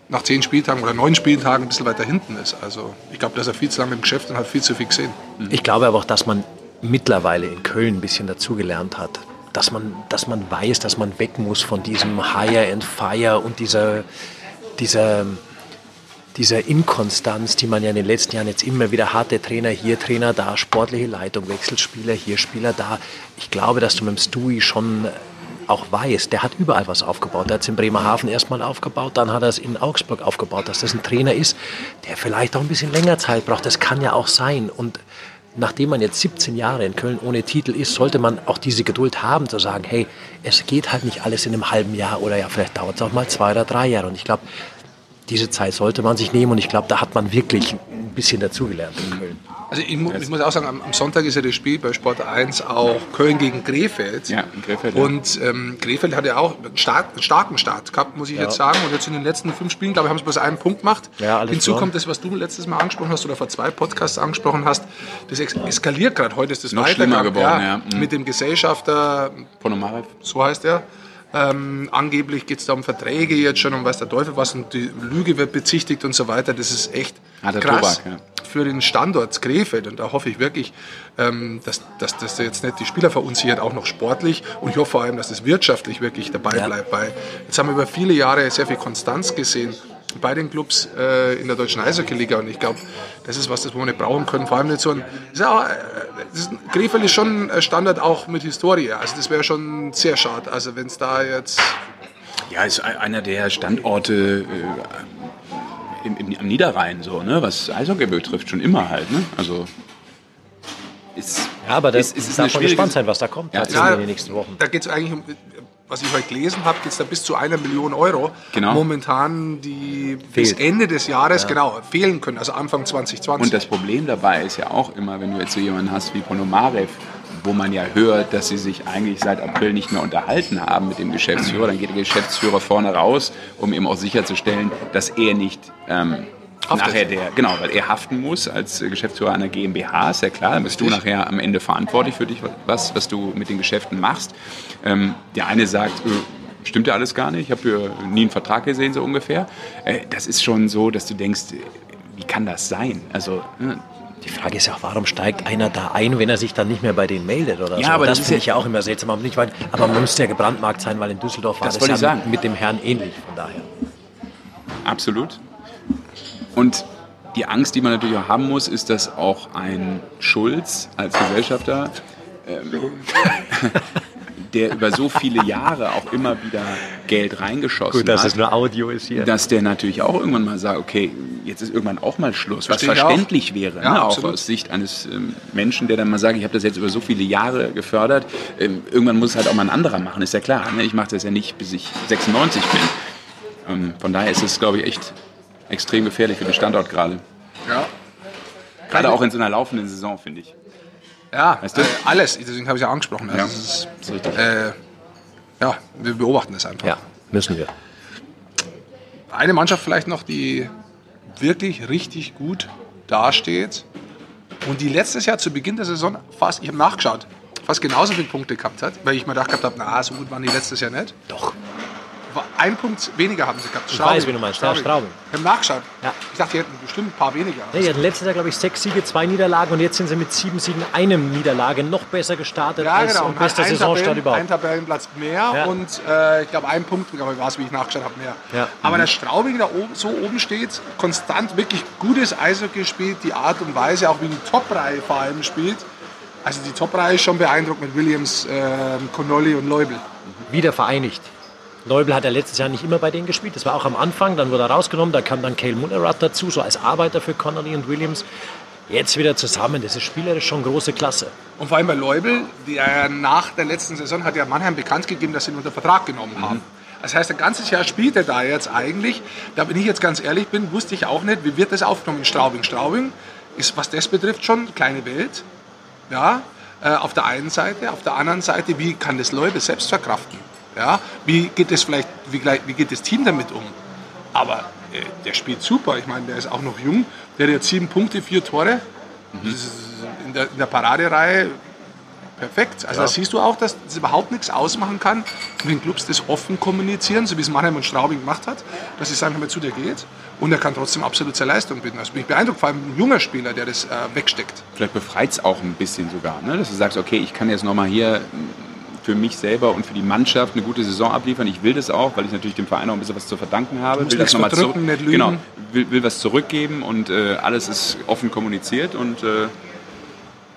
nach zehn Spieltagen oder neun Spieltagen ein bisschen weiter hinten ist. Also ich glaube, dass er viel zu lange im Geschäft und hat viel zu viel gesehen. Ich glaube aber auch, dass man mittlerweile in Köln ein bisschen dazugelernt hat. Dass man, dass man weiß, dass man weg muss von diesem Hire and Fire und dieser, dieser, dieser Inkonstanz, die man ja in den letzten Jahren jetzt immer wieder hatte. Trainer hier, Trainer da, sportliche Leitung, Wechselspieler hier, Spieler da. Ich glaube, dass du mit dem Stewie schon auch weißt, der hat überall was aufgebaut. Der hat es in Bremerhaven erstmal aufgebaut, dann hat er es in Augsburg aufgebaut, dass das ein Trainer ist, der vielleicht auch ein bisschen länger Zeit braucht. Das kann ja auch sein. Und nachdem man jetzt 17 Jahre in Köln ohne Titel ist, sollte man auch diese Geduld haben, zu sagen, hey, es geht halt nicht alles in einem halben Jahr oder ja, vielleicht dauert es auch mal zwei oder drei Jahre. Und ich glaube, diese Zeit sollte man sich nehmen und ich glaube, da hat man wirklich ein bisschen dazugelernt in Köln. Also ich, mu ich muss auch sagen, am, am Sonntag ist ja das Spiel bei Sport 1 auch Köln gegen Krefeld. Ja, in Krefeld, ja. Und ähm, Krefeld hat ja auch einen, stark, einen starken Start gehabt, muss ich jetzt sagen. Und jetzt in den letzten fünf Spielen, glaube ich, haben sie bloß einen Punkt gemacht. Ja, alles Hinzu klar. kommt das, was du letztes Mal angesprochen hast oder vor zwei Podcasts angesprochen hast. Das eskaliert gerade. Heute ist das Noch schlimmer geworden, ja. Mhm. Mit dem Gesellschafter, Ponomarev. so heißt er. Ähm, angeblich geht es da um Verträge jetzt schon und weiß der Teufel was und die Lüge wird bezichtigt und so weiter. Das ist echt Harter krass Tobak, ja. für den Standort Krefeld und da hoffe ich wirklich, ähm, dass, dass das jetzt nicht die Spieler verunsichert, auch noch sportlich und ich hoffe vor allem, dass das wirtschaftlich wirklich dabei Ja. bleibt, weil jetzt haben wir über viele Jahre sehr viel Konstanz gesehen bei den Clubs äh, in der deutschen Eishockey-Liga und ich glaube, das ist was, das wir nicht brauchen können, vor allem nicht so ein, ist auch, äh, ist, Krefeld ist schon ein Standard auch mit Historie, also das wäre schon sehr schade, also wenn es da jetzt Ja, ist ein- einer der Standorte äh, im, im, am Niederrhein, so, ne? was Eishockey betrifft, schon immer halt. Ne? Also ist, Ja, aber das ist, ist, darf eine man schwierige- gespannt sein, was da kommt Ja, ja. in den nächsten Wochen. Da geht es eigentlich um, was ich heute gelesen habe, geht es da bis zu einer Million Euro. Genau. Momentan, die bis Fehlt. Ende des Jahres genau fehlen können, also Anfang 2020. Und das Problem dabei ist ja auch immer, wenn du jetzt so jemanden hast wie Ponomarev, wo man ja hört, dass sie sich eigentlich seit April nicht mehr unterhalten haben mit dem Geschäftsführer, dann geht der Geschäftsführer vorne raus, um eben auch sicherzustellen, dass er nicht ähm, Haftet. nachher der, genau, weil er haften muss als äh, Geschäftsführer einer GmbH, ist ja klar, dann bist du nachher am Ende verantwortlich für dich, was, was du mit den Geschäften machst. Ähm, der eine sagt, äh, stimmt ja alles gar nicht, ich habe nie einen Vertrag gesehen, so ungefähr. Äh, das ist schon so, dass du denkst, äh, wie kann das sein? Also, äh, Die Frage ist ja auch, warum steigt einer da ein, wenn er sich dann nicht mehr bei denen meldet oder Ja, so? aber das das finde ich ja auch immer seltsam. Aber, nicht, weil, aber man müsste ja gebrandmarkt sein, weil in Düsseldorf war Das das, ja mit dem Herrn ähnlich. Von daher. Absolut. Und die Angst, die man natürlich auch haben muss, ist, dass auch ein Schulz als Gesellschafter, ähm, <laughs> der über so viele Jahre auch immer wieder Geld reingeschossen hat, nur Audio ist hier. dass der natürlich auch irgendwann mal sagt, okay, jetzt ist irgendwann auch mal Schluss, was Verstehe ich verständlich wäre, Ja, ne? auch aus Sicht eines ähm, Menschen, der dann mal sagt, ich habe das jetzt über so viele Jahre gefördert, ähm, irgendwann muss es halt auch mal ein anderer machen, ist ja klar. Ne? Ich mache das ja nicht, bis ich 96 bin. Ähm, von daher ist es, glaube ich, echt extrem gefährlich für den Standort gerade. ja. Gerade auch in so einer laufenden Saison, finde ich. Ja, Weißt du? äh, alles, deswegen habe ich ja angesprochen. Also Ja, es ist, ist richtig. äh, ja, wir beobachten das einfach. Ja, müssen wir. Eine Mannschaft vielleicht noch, die wirklich richtig gut dasteht und die letztes Jahr zu Beginn der Saison fast, ich habe nachgeschaut, fast genauso viele Punkte gehabt hat, weil ich mir gedacht habe, na, so gut waren die letztes Jahr nicht. Doch. Ein Punkt weniger haben sie gehabt. Ich weiß, wie du meinst. Ja, Straubing. Wir haben nachgeschaut. Ja. Ich dachte, die hätten bestimmt ein paar weniger. Ja, die hatten letztes Jahr, glaube ich, sechs Siege, zwei Niederlagen und jetzt sind sie mit sieben Siegen, einem Niederlage noch besser gestartet Ja, als genau. und bester Saisonstart Tabellen, überhaupt. ein Tabellenplatz mehr Ja. und äh, ich glaube, ein Punkt, aber war es, wie ich nachgeschaut habe, mehr. Ja. Aber der Straubing da oben, so oben steht, konstant wirklich gutes Eishockey spielt, die Art und Weise, auch wie die Top-Reihe vor allem spielt. Also die Top-Reihe ist schon beeindruckend mit Williams, äh, Connolly und Leubel. Wieder vereinigt. Neubel hat ja letztes Jahr nicht immer bei denen gespielt. Das war auch am Anfang, dann wurde er rausgenommen. Da kam dann Cale Mullerath dazu, so als Arbeiter für Connolly und Williams. Jetzt wieder zusammen. Das ist spielerisch schon große Klasse. Und vor allem bei Leubel, der nach der letzten Saison hat ja Mannheim bekannt gegeben, dass sie ihn unter Vertrag genommen haben. Das heißt, ein ganzes Jahr spielt er da jetzt eigentlich. Da bin ich jetzt ganz ehrlich bin, wusste ich auch nicht, wie wird das aufgenommen in Straubing. Straubing ist, was das betrifft, schon eine kleine Welt. Ja, äh, auf der einen Seite. Auf der anderen Seite, wie kann das Leute selbst verkraften? Ja, wie geht es vielleicht, wie, wie geht das Team damit um? Aber äh, der spielt super. Ich meine, der ist auch noch jung. Der hat jetzt sieben Punkte, vier Tore. Mhm. in, der, in der Paradereihe perfekt. Also ja. da siehst du auch, dass das überhaupt nichts ausmachen kann, wenn Clubs das offen kommunizieren, so wie es Mannheim und Straubing gemacht hat, dass es einfach mal zu dir geht. Und er kann trotzdem absolut seine Leistung bieten. Also bin ich beeindruckt, vor allem ein junger Spieler, der das äh, wegsteckt. Vielleicht befreit es auch ein bisschen sogar, ne? dass du sagst, okay, ich kann jetzt nochmal hier für mich selber und für die Mannschaft eine gute Saison abliefern. Ich will das auch, weil ich natürlich dem Verein auch ein bisschen was zu verdanken habe. Will das nochmal zurück, genau, will, will, was zurückgeben und äh, alles ist offen kommuniziert und äh,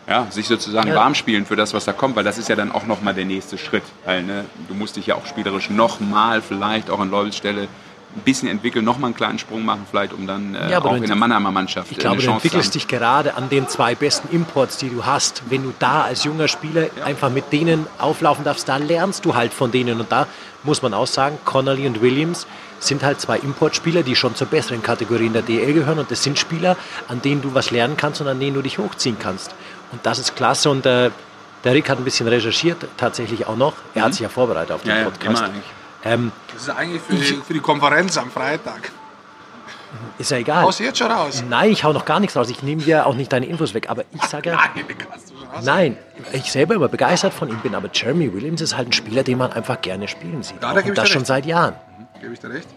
ja, sich sozusagen ja. warm spielen für das, was da kommt, weil das ist ja dann auch nochmal der nächste Schritt. Weil, ne, du musst dich ja auch spielerisch nochmal vielleicht auch an Leubels Stelle ein bisschen entwickeln, nochmal einen kleinen Sprung machen, vielleicht, um dann äh, ja, auch in der Mannheimer Mannschaft Ich glaube, du entwickelst dich gerade an den zwei besten Imports, die du hast. Wenn du da als junger Spieler ja. einfach mit denen auflaufen darfst, da lernst du halt von denen. Und da muss man auch sagen, Connolly und Williams sind halt zwei Importspieler, die schon zur besseren Kategorie in der DL gehören. Und das sind Spieler, an denen du was lernen kannst und an denen du dich hochziehen kannst. Und das ist klasse. Und äh, der Rick hat ein bisschen recherchiert, tatsächlich auch noch. Er mhm. hat sich ja vorbereitet auf den ja, Podcast. Ja, ähm, das ist eigentlich für, ich, die, für die Konferenz am Freitag. Ist ja egal. Haust du jetzt schon raus? Nein, ich hau noch gar nichts raus. Ich nehme dir auch nicht deine Infos weg. Aber ich sage ja. Nein, ich selber immer begeistert von ihm bin. Aber Jeremy Williams ist halt ein Spieler, den man einfach gerne spielen sieht. Ja, da und das schon recht. seit Jahren. Mhm, gebe ich dir recht.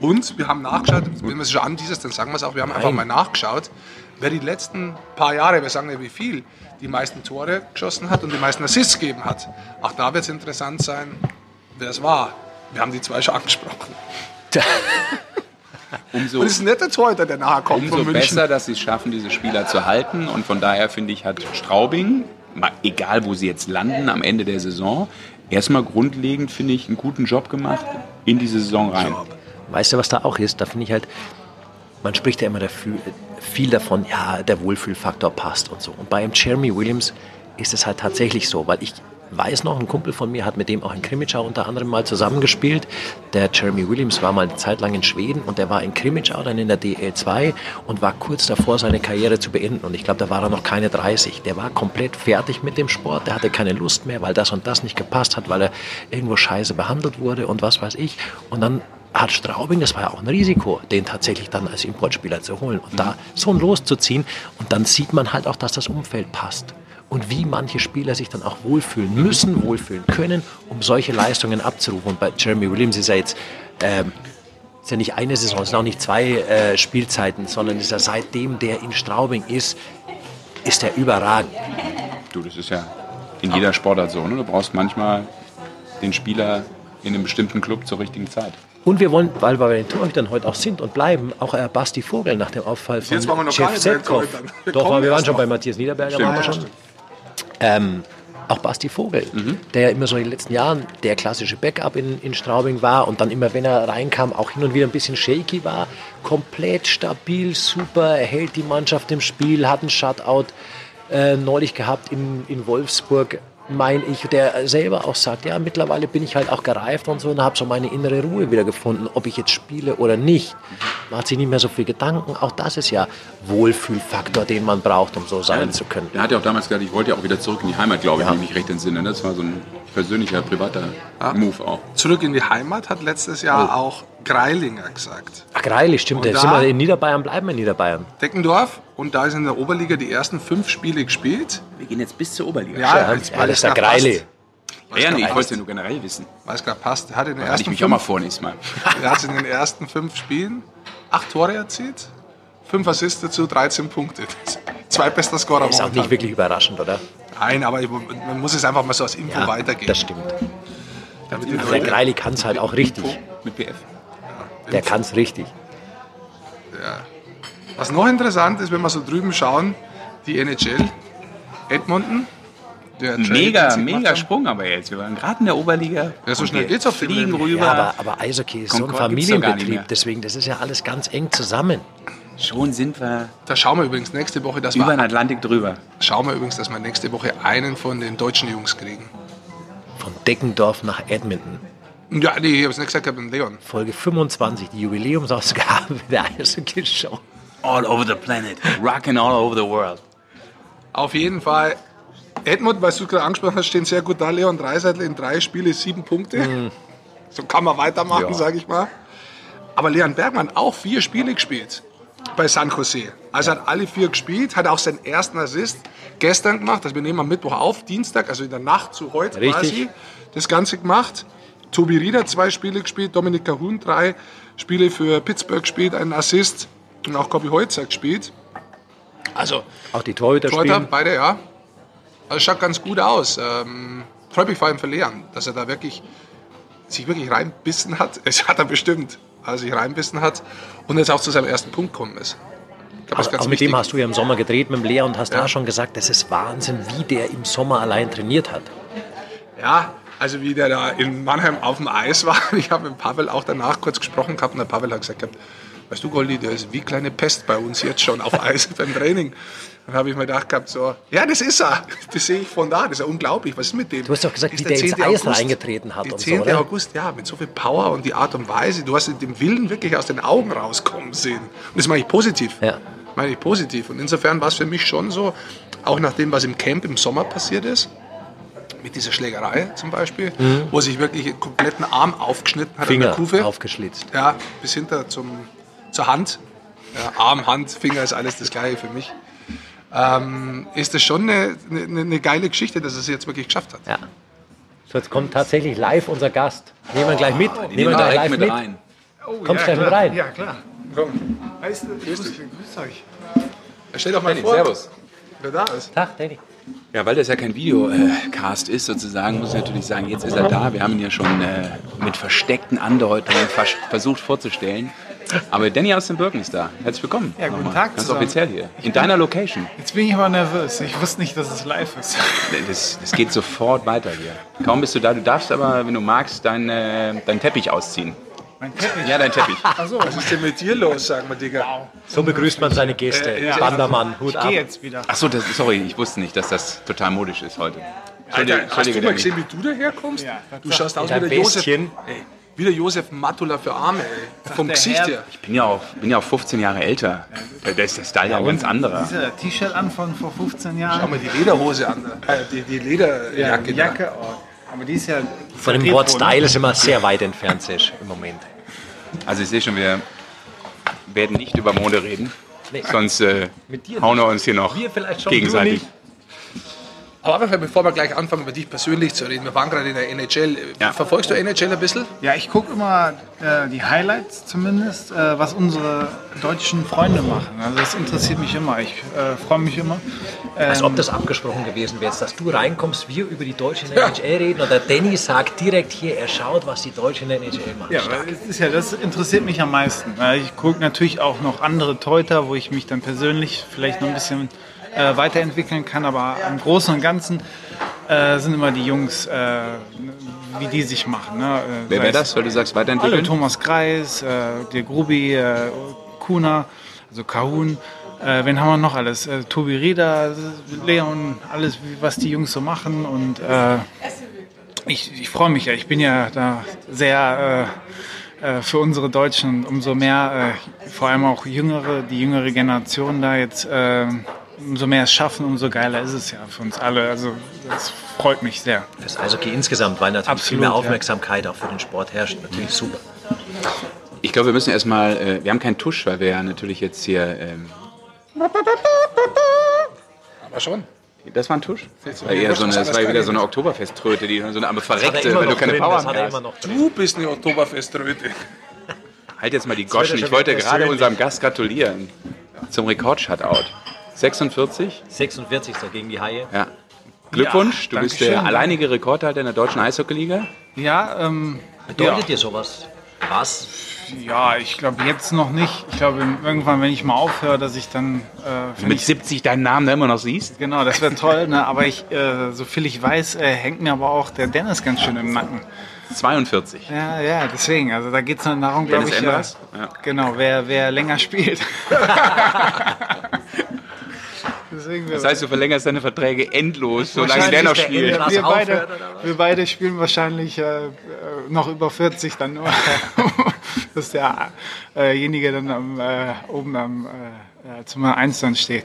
Und wir haben nachgeschaut, wenn wir es schon anteasert, dann sagen wir es auch, wir haben Nein. einfach mal nachgeschaut, wer die letzten paar Jahre, wir sagen ja wie viel, die meisten Tore geschossen hat und die meisten Assists gegeben hat. Auch da wird es interessant sein, wer es war. Wir haben die zwei schon angesprochen. <laughs> umso, und es ist ein netter Torhüter, der nachher kommt. Umso besser, dass sie es schaffen, diese Spieler zu halten. Und von daher finde ich, hat Straubing, egal wo sie jetzt landen am Ende der Saison, erstmal grundlegend, finde ich, einen guten Job gemacht in diese Saison rein. Weißt du, was da auch ist? Da finde ich halt, man spricht ja immer dafür, viel davon, ja, der Wohlfühlfaktor passt und so. Und bei Jeremy Williams ist es halt tatsächlich so, weil ich weiß noch, ein Kumpel von mir hat mit dem auch in Krimitschau unter anderem mal zusammengespielt. Der Jeremy Williams war mal eine Zeit lang in Schweden und der war in Krimitschau dann in der DL2 und war kurz davor, seine Karriere zu beenden. Und ich glaube, da war er noch keine 30. Der war komplett fertig mit dem Sport. Der hatte keine Lust mehr, weil das und das nicht gepasst hat, weil er irgendwo scheiße behandelt wurde und was weiß ich. Und dann hat Straubing, das war ja auch ein Risiko, den tatsächlich dann als Importspieler zu holen und da so ein loszuziehen. Und dann sieht man halt auch, dass das Umfeld passt und wie manche Spieler sich dann auch wohlfühlen müssen, wohlfühlen können, um solche Leistungen abzurufen. Und bei Jeremy Williams ist ja jetzt ähm, ist ja nicht eine Saison, es sind auch nicht zwei äh, Spielzeiten, sondern ist ja seitdem der in Straubing ist, ist er überragend. Du, das ist ja in jeder Sportart so. Ne? Du brauchst manchmal den Spieler in einem bestimmten Club zur richtigen Zeit. Und wir wollen, weil wir bei den Torhütern heute auch sind und bleiben, auch äh, Basti Vogel nach dem Auffall von Chef Setkov. Doch, wir waren schon bei Matthias Niederberger. Stimmt, waren wir schon. Ähm, auch Basti Vogel, mhm. der ja immer so in den letzten Jahren der klassische Backup in, in Straubing war und dann immer, wenn er reinkam, auch hin und wieder ein bisschen shaky war. Komplett stabil, super, er hält die Mannschaft im Spiel, hat einen Shutout äh, neulich gehabt in, in Wolfsburg meine ich, der selber auch sagt, ja, mittlerweile bin ich halt auch gereift und so und habe so meine innere Ruhe wieder gefunden, ob ich jetzt spiele oder nicht. Man hat sich nicht mehr so viel Gedanken. Auch das ist ja Wohlfühlfaktor, den man braucht, um so sein ja, zu können. Er hat ja auch damals gesagt, ich wollte ja auch wieder zurück in die Heimat, glaube ich, ja. wenn ich mich recht entsinne. Das war so ein persönlicher, privater ja. Move auch. Zurück in die Heimat hat letztes Jahr oh. auch Greilinger gesagt. Ach, Greilich, stimmt. Da sind wir in Niederbayern, bleiben wir in Niederbayern. Deckendorf und da ist in der Oberliga die ersten fünf Spiele gespielt. Wir gehen jetzt bis zur Oberliga. Ja, ja, ja das ist der Greili. Ja, nee, ich wollte es ja nur generell wissen. Weil es gerade passt. Er hat in den da ersten ich mich fünf, auch mal vor nächstes Mal. <laughs> er hat in den ersten fünf Spielen acht Tore erzielt, fünf Assists dazu, 13 Punkte. <laughs> Zwei bester Scorer. Das ist auch nicht wirklich überraschend, oder? Nein, aber man muss es einfach mal so als Info ja, weitergeben. Das stimmt. Also der Greili kann es halt auch richtig. Mit BF. Der kann es richtig. Ja. Was noch interessant ist, wenn wir so drüben schauen, die NHL, Edmonton. mega, mega Sprung aber jetzt. Wir waren gerade in der Oberliga. Ja, so schnell geht's auf Fliegen rüber. Ja, aber, aber Eishockey ist Concord so ein Familienbetrieb, deswegen, das ist ja alles ganz eng zusammen. Schon sind wir. Da schauen wir übrigens nächste Woche, dass über wir. den Atlantik drüber. Schauen wir übrigens, dass wir nächste Woche einen von den deutschen Jungs kriegen. Von Deckendorf nach Edmonton. Ja, nee, ich habe es nicht gesagt, ich habe Leon. Folge 25, die Jubiläumsausgabe <laughs> der Eishockey-Show. All over the planet. Rocking all over the world. Auf jeden Fall. Edmund, weil du es gerade angesprochen hast, stehen sehr gut da. Leon Dreiseitel in drei Spiele sieben Punkte. So kann man weitermachen, Ja. sage ich mal. Aber Leon Bergmann auch vier Spiele gespielt bei San Jose. Also hat alle vier gespielt, hat auch seinen ersten Assist gestern gemacht. Also wir nehmen am Mittwoch auf, Dienstag, also in der Nacht zu heute Richtig. quasi, das Ganze gemacht. Tobi Rieder zwei Spiele gespielt, Dominik Cahun drei Spiele für Pittsburgh gespielt, einen Assist und auch Kobi Holzer gespielt. Also Auch die Torhüter Torhüter, spielen. beide, ja. Also schaut ganz gut aus. Ähm, freut mich vor allem für Leon, dass er da wirklich sich wirklich reinbissen hat. <laughs> Es hat er bestimmt, als er sich reinbissen hat und jetzt auch zu seinem ersten Punkt gekommen ist. Auch ganz mit wichtig. dem hast du ja im Sommer gedreht mit dem Lea und hast Ja. da schon gesagt, das ist Wahnsinn, wie der im Sommer allein trainiert hat. Ja, also wie der da in Mannheim auf dem Eis war. <laughs> Ich habe mit Pavel auch danach kurz gesprochen gehabt und der Pavel hat gesagt, gehabt, weißt du Goldi, der ist wie kleine Pest bei uns jetzt schon auf Eis <laughs> beim Training. Dann habe ich mir gedacht gehabt, so, ja, das ist er. <laughs> Das sehe ich von da. Das ist ja unglaublich. Was ist mit dem? Du hast doch gesagt, wie der ins 10. Eis August. reingetreten hat so, 10. oder? August, ja, mit so viel Power und die Art und Weise. Du hast den Willen wirklich aus den Augen rauskommen sehen. Und das meine ich positiv. Ja. Meine ich positiv. Und insofern war es für mich schon so, auch nach dem, was im Camp im Sommer passiert ist, mit dieser Schlägerei zum Beispiel, wo er sich wirklich den kompletten Arm aufgeschnitten hat an Finger der Kufe. aufgeschlitzt. Ja, bis hinter zum, zur Hand. Ja, Arm, Hand, Finger ist alles das Gleiche für mich. Ähm, ist das schon eine, eine, eine geile Geschichte, dass er es jetzt wirklich geschafft hat. Ja. So, jetzt kommt tatsächlich live unser Gast. Nehmen wir gleich mit. Die Nehmen wir live mit mit. rein. Kommst gleich mit rein. Ja, klar. Komm, Weißt du, grüß, grüß euch. stell doch mal Danny, vor, servus. wer da ist. Tag, Danny. Ja, weil das ja kein Videocast ist, sozusagen, muss ich natürlich sagen, jetzt ist er da. Wir haben ihn ja schon äh, mit versteckten Andeutungen vers versucht vorzustellen. Aber Danny aus den Birken ist da. Herzlich willkommen. Ja, guten Nochmal. Tag Ganz zusammen. offiziell hier. In deiner Location. Jetzt bin ich aber nervös. Ich wusste nicht, dass es live ist. <laughs> Das, das geht sofort weiter hier. Kaum bist du da. Du darfst aber, wenn du magst, deinen äh, deinen Teppich ausziehen. Mein Teppich. Ja, dein Teppich. Achso, Was ist denn mit dir los, sag mal, Digga? So begrüßt man seine Gäste. Äh, ja. Bandermann, Hut ich ab. gehe jetzt wieder. Achso, sorry, ich wusste nicht, dass das total modisch ist heute. Alter, hast du mal gesehen, wie du daherkommst? Ja, du schaust aus wie Ein der Josef, ey, wie der Josef Matula für Arme, ey. vom Gesicht her. Ich bin ja auch, bin ja auch 15 Jahre älter. Da da ist der Style ja ein ganz anderer. Dieser T-Shirt an von vor 15 Schau Jahren. mal die Lederhose an, äh, die, die Lederjacke. Ja. Jacke. Oh. Aber die ist ja. Von dem Wort ne? Style sind wir sehr weit entfernt Sesh, im Moment. Also ich sehe schon, wir werden nicht über Mode reden. Nee. Sonst äh, Mit dir hauen wir uns hier noch Wir vielleicht schon, gegenseitig. Aber einfach, bevor wir gleich anfangen, über dich persönlich zu reden, wir waren gerade in der NHL. Ja. Verfolgst du NHL ein bisschen? Ja, ich gucke immer äh, die Highlights zumindest, äh, was unsere deutschen Freunde machen. Also das interessiert mich immer. Ich äh, freue mich immer. Als Ähm, ob das abgesprochen gewesen wäre, dass du reinkommst, wir über die Deutschen in der NHL reden und der Danny sagt direkt hier, er schaut, was die Deutschen in der NHL machen. Ja, es ist ja, das interessiert mich am meisten. Weil Ich gucke natürlich auch noch andere Teuter, wo ich mich dann persönlich vielleicht noch ein bisschen äh, weiterentwickeln kann, aber im Großen und Ganzen äh, sind immer die Jungs, äh, wie die sich machen. Ne? Wer wäre das, weil du sagst, Alle, weiterentwickeln? Thomas Kreis, äh, der Grubi, äh, Kuna, also Kahun. Äh, wen haben wir noch alles? Äh, Tobi Rieder, Leon, alles, was die Jungs so machen. Und äh, ich, ich freue mich ja. Ich bin ja da sehr äh, für unsere Deutschen umso mehr, vor allem auch jüngere, die jüngere Generation da jetzt, umso mehr es schaffen, umso geiler ist es ja für uns alle. Also das freut mich sehr. Fürs Eishockey insgesamt, weil natürlich viel Absolut, mehr ja. Aufmerksamkeit auch für den Sport herrscht. Natürlich super. Ich glaube, wir müssen erstmal, äh, wir haben keinen Tusch, weil wir ja natürlich jetzt hier, ähm, Aber schon. das war ein Tusch? Das war, eher so eine, das war wieder so eine Oktoberfesttröte, die so eine er verreckte, wenn du noch keine drin, Power er mehr hast. Du bist eine Oktoberfeströte. Halt jetzt mal die Goschen. Ich wollte gerade unserem Gast gratulieren zum Rekord-Shutout. 46. 46. gegen die Haie. Ja. Glückwunsch, du bist der alleinige Rekordhalter in der deutschen Eishockeyliga. Ja, ähm, Bedeutet ja. dir sowas? Was? Ja, ich glaube jetzt noch nicht. Ich glaube irgendwann, wenn ich mal aufhöre, dass ich dann. Äh, Mit ich, 70 deinen Namen da immer noch siehst. genau, das wäre toll. Ne? Aber ich, äh, so viel ich weiß, äh, hängt mir aber auch der Dennis ganz schön im Nacken. 42. Ja, ja, deswegen. Also da geht es darum, glaube ich. Enders? Ja, Ja. Genau, wer, wer länger spielt. <laughs> <laughs> Das heißt, du verlängerst deine Verträge endlos, solange der noch der spielt. Ende- wir, beide, wir beide spielen wahrscheinlich äh, äh, noch über 40 dann nur. <laughs> dass derjenige dann am, äh, oben am äh, äh, zum 1 dann steht.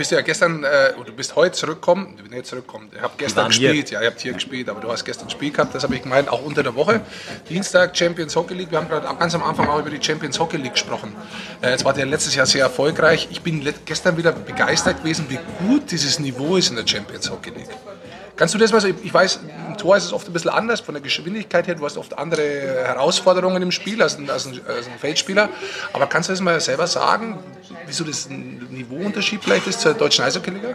Bist du ja gestern, äh, du bist heute zurückgekommen, du bist nicht zurückgekommen, ihr habt gestern waren hier. gespielt, ja, ihr habt hier gespielt, aber du hast gestern ein Spiel gehabt, das habe ich gemeint, auch unter der Woche. Dienstag Champions Hockey League, wir haben gerade ganz am Anfang auch über die Champions Hockey League gesprochen. Äh, Jetzt war der letztes Jahr sehr erfolgreich. Ich bin gestern wieder begeistert gewesen, wie gut dieses Niveau ist in der Champions Hockey League. Kannst du das mal so, ich weiß, im Tor ist es oft ein bisschen anders von der Geschwindigkeit her, du hast oft andere Herausforderungen im Spiel als ein, als ein, als ein Feldspieler, aber kannst du das mal selber sagen, wieso das ein Niveauunterschied vielleicht ist zur deutschen Eishockey-Liga?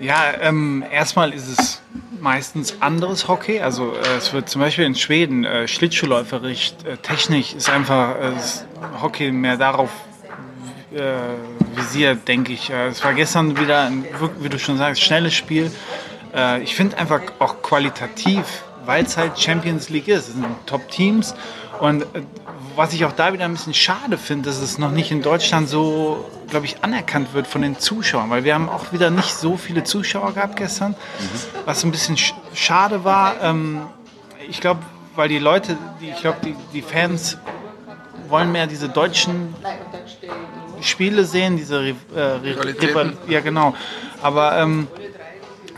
Ja, ähm, erstmal ist es meistens anderes Hockey. Also äh, es wird zum Beispiel in Schweden äh, Schlittschuhläuferisch, äh, Technik ist einfach äh, Hockey mehr darauf äh, visiert, denke ich. Äh, es war gestern wieder, ein, wie du schon sagst, schnelles Spiel. Äh, ich finde einfach auch qualitativ, weil es halt Champions League ist. Es sind Top-Teams und äh, was ich auch da wieder ein bisschen schade finde, dass es noch nicht in Deutschland so, glaube ich, anerkannt wird von den Zuschauern, weil wir haben auch wieder nicht so viele Zuschauer gehabt gestern, was ein bisschen sch schade war. Ähm, ich glaube, weil die Leute, die, ich glaube, die, die Fans wollen mehr diese deutschen Spiele sehen, diese äh, Ri- Rivalitäten. Rival- ja genau. Aber ähm,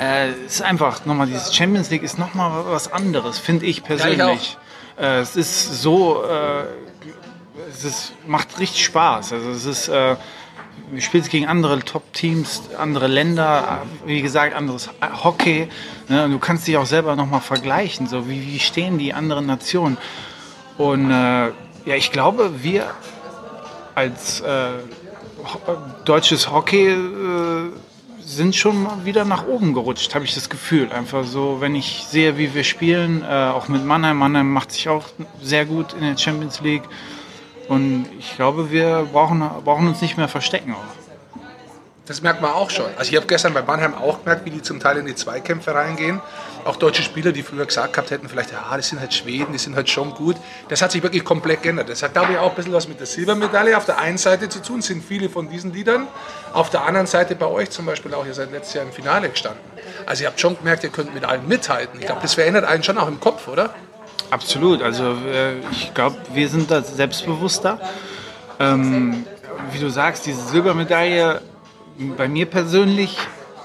äh, es ist einfach nochmal dieses Champions League ist nochmal was anderes, finde ich persönlich. äh, es ist so, äh, es ist, macht richtig Spaß. Also es ist, äh, wir spielen gegen andere Top-Teams, andere Länder, wie gesagt, anderes Hockey. Ne? Und du kannst dich auch selber nochmal vergleichen, so wie, wie stehen die anderen Nationen. Und äh, ja, ich glaube, wir als äh, ho- deutsches Hockey äh, sind schon mal wieder nach oben gerutscht, habe ich das Gefühl. Einfach so, wenn ich sehe, wie wir spielen, äh, auch mit Mannheim. Mannheim macht sich auch sehr gut in der Champions League. Und ich glaube, wir brauchen, brauchen uns nicht mehr verstecken. Auch. Das merkt man auch schon. Also ich habe gestern bei Mannheim auch gemerkt, wie die zum Teil in die Zweikämpfe reingehen. Auch deutsche Spieler, die früher gesagt gehabt hätten, vielleicht, ja, das sind halt Schweden, die sind halt schon gut. Das hat sich wirklich komplett geändert. Das hat, glaube ich, auch ein bisschen was mit der Silbermedaille auf der einen Seite zu tun, sind viele von diesen Liedern. Auf der anderen Seite bei euch zum Beispiel auch, ihr seid letztes Jahr im Finale gestanden. Also ihr habt schon gemerkt, ihr könnt mit allen mithalten. Ich glaube, das verändert einen schon auch im Kopf, oder? Absolut. Also äh, ich glaube, wir sind da selbstbewusster. Ähm, wie du sagst, diese Silbermedaille bei mir persönlich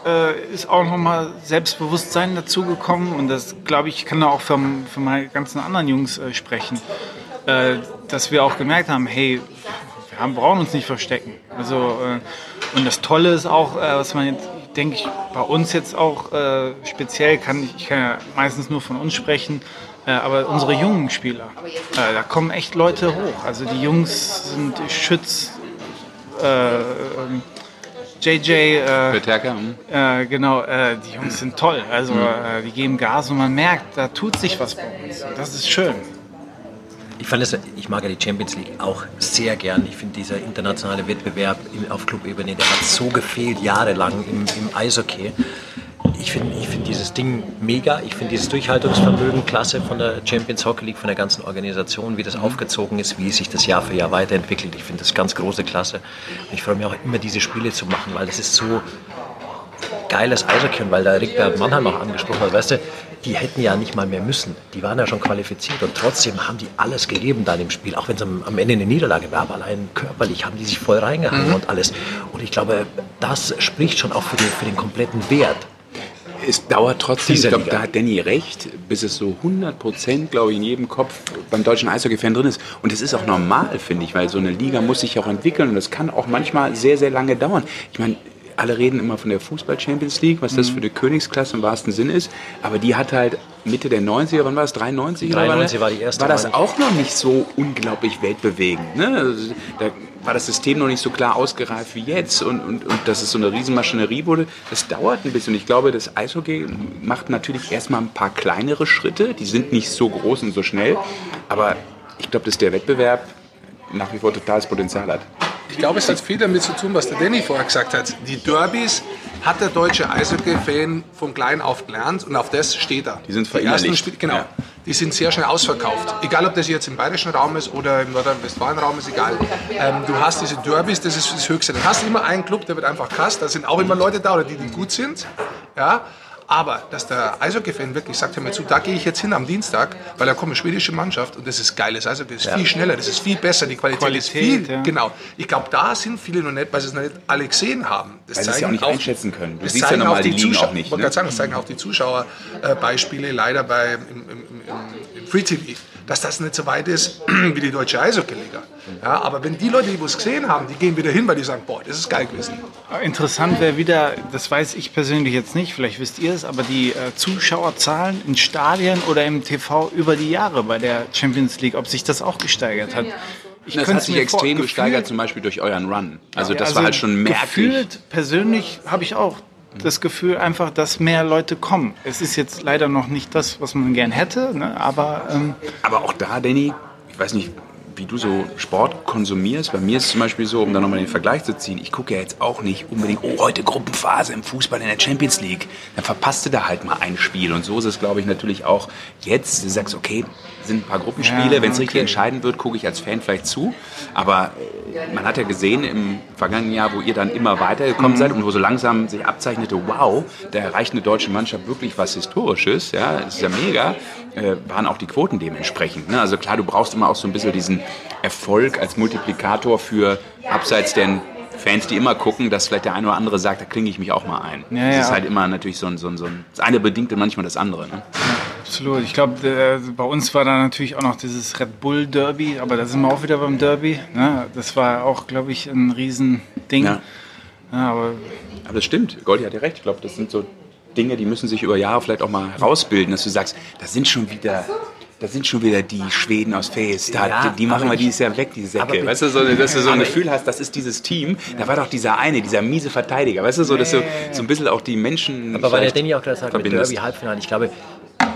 äh, ist auch nochmal Selbstbewusstsein dazugekommen und das glaube ich kann da auch für, für meine ganzen anderen Jungs äh, sprechen, äh, dass wir auch gemerkt haben, hey, wir haben, brauchen uns nicht verstecken. Also äh, und das Tolle ist auch, äh, was man jetzt denke ich bei uns jetzt auch äh, speziell kann ich, ich kann ja meistens nur von uns sprechen, aber unsere jungen Spieler, da kommen echt Leute hoch. Also die Jungs sind Schütz, äh, ähm, JJ, äh, Peterka, hm. äh, genau, äh, die Jungs sind toll. Also äh, die geben Gas und man merkt, da tut sich was bei uns. Und das ist schön. Ich, fand es, ich mag ja die Champions League auch sehr gern. Ich finde, dieser internationale Wettbewerb auf Clubebene, der hat so gefehlt jahrelang im, im Eishockey. Ich finde ich find dieses Ding mega. Ich finde dieses Durchhaltungsvermögen klasse von der Champions Hockey League, von der ganzen Organisation, wie das aufgezogen ist, wie sich das Jahr für Jahr weiterentwickelt. Ich finde das ganz große Klasse. Und ich freue mich auch immer, diese Spiele zu machen, weil das ist so, geiles Eishockey und weil der Rick Bernd Mannheim auch angesprochen hat, weißt du, die hätten ja nicht mal mehr müssen. Die waren ja schon qualifiziert und trotzdem haben die alles gegeben dann im Spiel, auch wenn es am, am Ende eine Niederlage war, aber allein körperlich haben die sich voll reingehangen und alles. Und ich glaube, das spricht schon auch für den, für den kompletten Wert. Es dauert trotzdem, ich glaube, da hat Danny recht, bis es so 100 Prozent, glaube ich, in jedem Kopf beim deutschen Eishockey-Fan drin ist. Und das ist auch normal, finde ich, weil so eine Liga muss sich auch entwickeln und das kann auch manchmal sehr, sehr lange dauern. Ich meine, alle reden immer von der Fußball-Champions League, was das für eine Königsklasse im wahrsten Sinn ist. Aber die hat halt Mitte der 90er, wann war es? 93? oder 93 wann? war die erste, War das auch noch nicht so unglaublich weltbewegend. Ne? Also, Da war das System noch nicht so klar ausgereift wie jetzt und, und, und dass es so eine Riesenmaschinerie wurde. Das dauert ein bisschen. Und ich glaube, das Eishockey macht natürlich erstmal ein paar kleinere Schritte. Die sind nicht so groß und so schnell. Aber ich glaube, dass der Wettbewerb nach wie vor totales Potenzial hat. Ich glaube, es hat viel damit zu tun, was der Danny vorher gesagt hat. Die Derbys hat der deutsche Eishockey-Fan von klein auf gelernt und auf das steht er. Die sind Die ersten verinnerlicht. Spiele, genau. Ja. die sind sehr schnell ausverkauft. Egal, ob das jetzt im bayerischen Raum ist oder im Nordrhein-Westfalen-Raum, ist egal. Ähm, du hast diese Derbys, das ist das Höchste. Dann hast du immer einen Club, der wird einfach krass, da sind auch immer Leute da, oder die, die gut sind. Ja, aber dass der Eishockey-Fan wirklich sagt, hör mal zu, da gehe ich jetzt hin am Dienstag, weil da kommt eine schwedische Mannschaft und das ist geiles Eishockey, das ist viel schneller, das ist viel besser, die Qualität, ist Qualität, viel, ja. genau. Ich glaube, da sind viele noch nicht, weil sie es noch nicht alle gesehen haben. Das Weil sie es ja auch nicht einschätzen können. Du das siehst ja zeigen normal auch die Zuschauer, auch nicht, ne? sagen, das zeigen auch die Zuschauerbeispiele leider bei, im, im, im, im Free TV, dass das nicht so weit ist <clears throat> wie die deutsche Eishockey-Liga. Ja, aber wenn die Leute, die es gesehen haben, die gehen wieder hin, weil die sagen, boah, das ist geil gewesen. Interessant wäre wieder, das weiß ich persönlich jetzt nicht, vielleicht wisst ihr es, aber die äh, Zuschauerzahlen in Stadien oder im TV über die Jahre bei der Champions League, ob sich das auch gesteigert hat. Ich Das hat es sich extrem gesteigert, zum Beispiel durch euren Run. Also Ja, das also war halt schon merklich. Gefühlt, persönlich habe ich auch das Gefühl einfach, dass mehr Leute kommen. Es ist jetzt leider noch nicht das, was man gern hätte, ne? aber ähm, Aber auch da, Danny, ich weiß nicht, wie du so Sport konsumierst. Bei mir ist es zum Beispiel so, um da nochmal den Vergleich zu ziehen, ich gucke ja jetzt auch nicht unbedingt, oh, heute Gruppenphase im Fußball in der Champions League. Dann verpasst du da halt mal ein Spiel. Und so ist es, glaube ich, natürlich auch jetzt. Du sagst, okay, sind ein paar Gruppenspiele. Ja, Wenn es richtig okay. entscheidend wird, gucke ich als Fan vielleicht zu. Aber äh, man hat ja gesehen im vergangenen Jahr, wo ihr dann immer weitergekommen Mhm. seid und wo so langsam sich abzeichnete, wow, da erreicht eine deutsche Mannschaft wirklich was Historisches. Ja, das ist ja mega. Äh, waren auch die Quoten dementsprechend. Ne? Also klar, du brauchst immer auch so ein bisschen diesen Erfolg als Multiplikator für abseits der Fans, die immer gucken, dass vielleicht der eine oder andere sagt, da klinge ich mich auch mal ein. Ja, das ja. ist halt immer natürlich so ein, so ein, so ein das eine bedingt manchmal das andere. Ne? Absolut. Ich glaube, äh, bei uns war da natürlich auch noch dieses Red Bull Derby, aber da sind wir auch wieder beim Derby. Ne? Das war auch, glaube ich, ein Riesending. Ja. Ja, aber Aber das stimmt, Goldi hat ja recht. Ich glaube, das sind so Dinge, die müssen sich über Jahre vielleicht auch mal herausbilden, dass du sagst, da sind schon wieder, da sind schon wieder die Schweden aus Fähestad, Ja, die, die machen wir dieses Jahr weg, die Säcke. aber- weißt du, so, dass du so ein Gefühl hast, das ist dieses Team. Da war doch dieser eine, dieser miese Verteidiger. Weißt du, so, dass du so ein bisschen auch die Menschen. Aber weil der Danny auch gerade sagt, mit. Derby Halbfinale, ich glaube,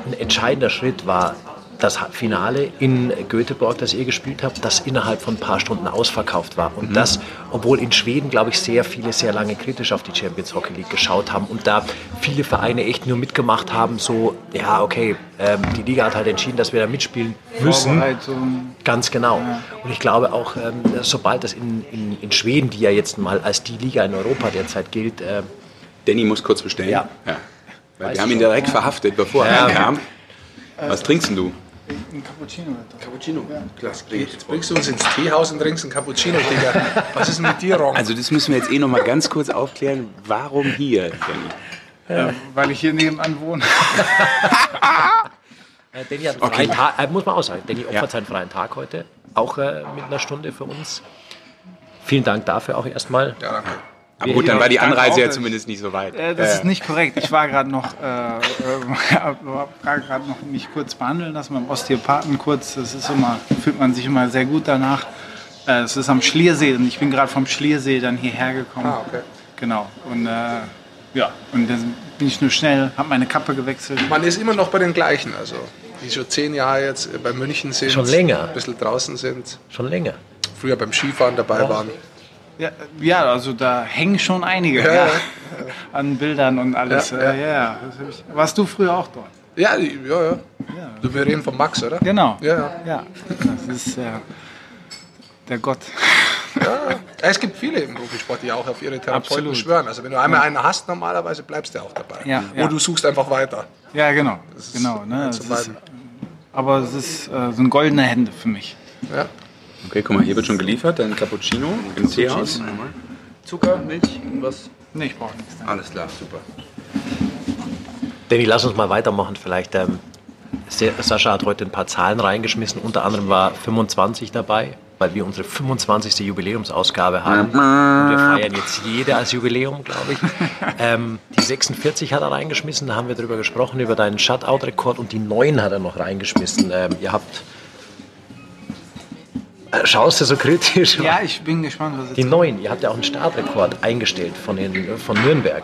ein entscheidender Schritt war das Finale in Göteborg, das ihr gespielt habt, das innerhalb von ein paar Stunden ausverkauft war. Und das, obwohl in Schweden, glaube ich, sehr viele sehr lange kritisch auf die Champions Hockey League geschaut haben und da viele Vereine echt nur mitgemacht haben, so, ja, okay, ähm, die Liga hat halt entschieden, dass wir da mitspielen müssen. Ganz genau. Und ich glaube auch, ähm, sobald das in, in, in Schweden, die ja jetzt mal als die Liga in Europa derzeit gilt, äh, Danny muss kurz bestellen. Ja. Weil wir haben ihn direkt verhaftet, bevor er kam. Was trinkst denn du? Ein Cappuccino. Cappuccino. Klasse. Jetzt bringst du uns ins Teehaus und trinkst einen Cappuccino, Digga. Was ist denn mit dir, Ron? Also das müssen wir jetzt eh noch mal ganz kurz aufklären. Warum hier, Danny? Ja, weil ich hier nebenan wohne. <laughs> Äh, Danny hat einen Okay. freien Tag, äh, muss man auch sagen. Danny opfert Ja. seinen freien Tag heute, auch äh, mit einer Stunde für uns. Vielen Dank dafür auch erstmal. ja, danke. Aber gut, dann war die Anreise ja zumindest nicht so weit. Äh, das Äh, ist nicht korrekt. Ich war gerade noch, äh, äh, gerade noch mich kurz behandeln lassen beim Osteopathen kurz. Das ist immer, fühlt man sich immer sehr gut danach. Äh, Es ist am Schliersee und ich bin gerade vom Schliersee dann hierher gekommen. Ah, okay. Genau. Und äh, ja, und dann bin ich nur schnell, habe meine Kappe gewechselt. Man ist immer noch bei den gleichen, also die schon zehn Jahre jetzt bei München sind. Schon länger. Ein bisschen draußen sind. Schon länger. Früher beim Skifahren dabei waren. Ja, ja, also da hängen schon einige Ja, ja, an Bildern und alles. Ja. Das warst du früher auch dort? Ja, ja, ja. Du, wir reden von Max, oder? Genau. Ja, ja. Ja, das ist äh, der Gott. Ja, Es gibt viele im Profisport, die auch auf ihre Therapeuten Absolut. schwören. Also wenn du einmal einen hast, normalerweise bleibst du auch dabei. Ja, Oder ja. du suchst einfach weiter. Ja, genau. ist genau ne? ist, aber es ist äh, so ein goldene Hände für mich. Ja. Okay, guck mal, hier wird schon geliefert, dein Cappuccino im Teehaus. Zucker, Milch, was? Nee, ich brauche nichts. Alles klar, super. Danny, lass uns mal weitermachen. Vielleicht, ähm, Sascha hat heute ein paar Zahlen reingeschmissen. Unter anderem war 25 dabei, weil wir unsere 25. Jubiläumsausgabe haben. Und wir feiern jetzt jede als Jubiläum, glaube ich. <laughs> ähm, die 46 hat er reingeschmissen, da haben wir drüber gesprochen, über deinen Shutout-Rekord. Und die 9 hat er noch reingeschmissen. Ähm, ihr habt... Äh, Schaust du so kritisch? Ja, ich bin gespannt, was Die jetzt neun, ihr habt ja auch einen Startrekord eingestellt von, den, von Nürnberg.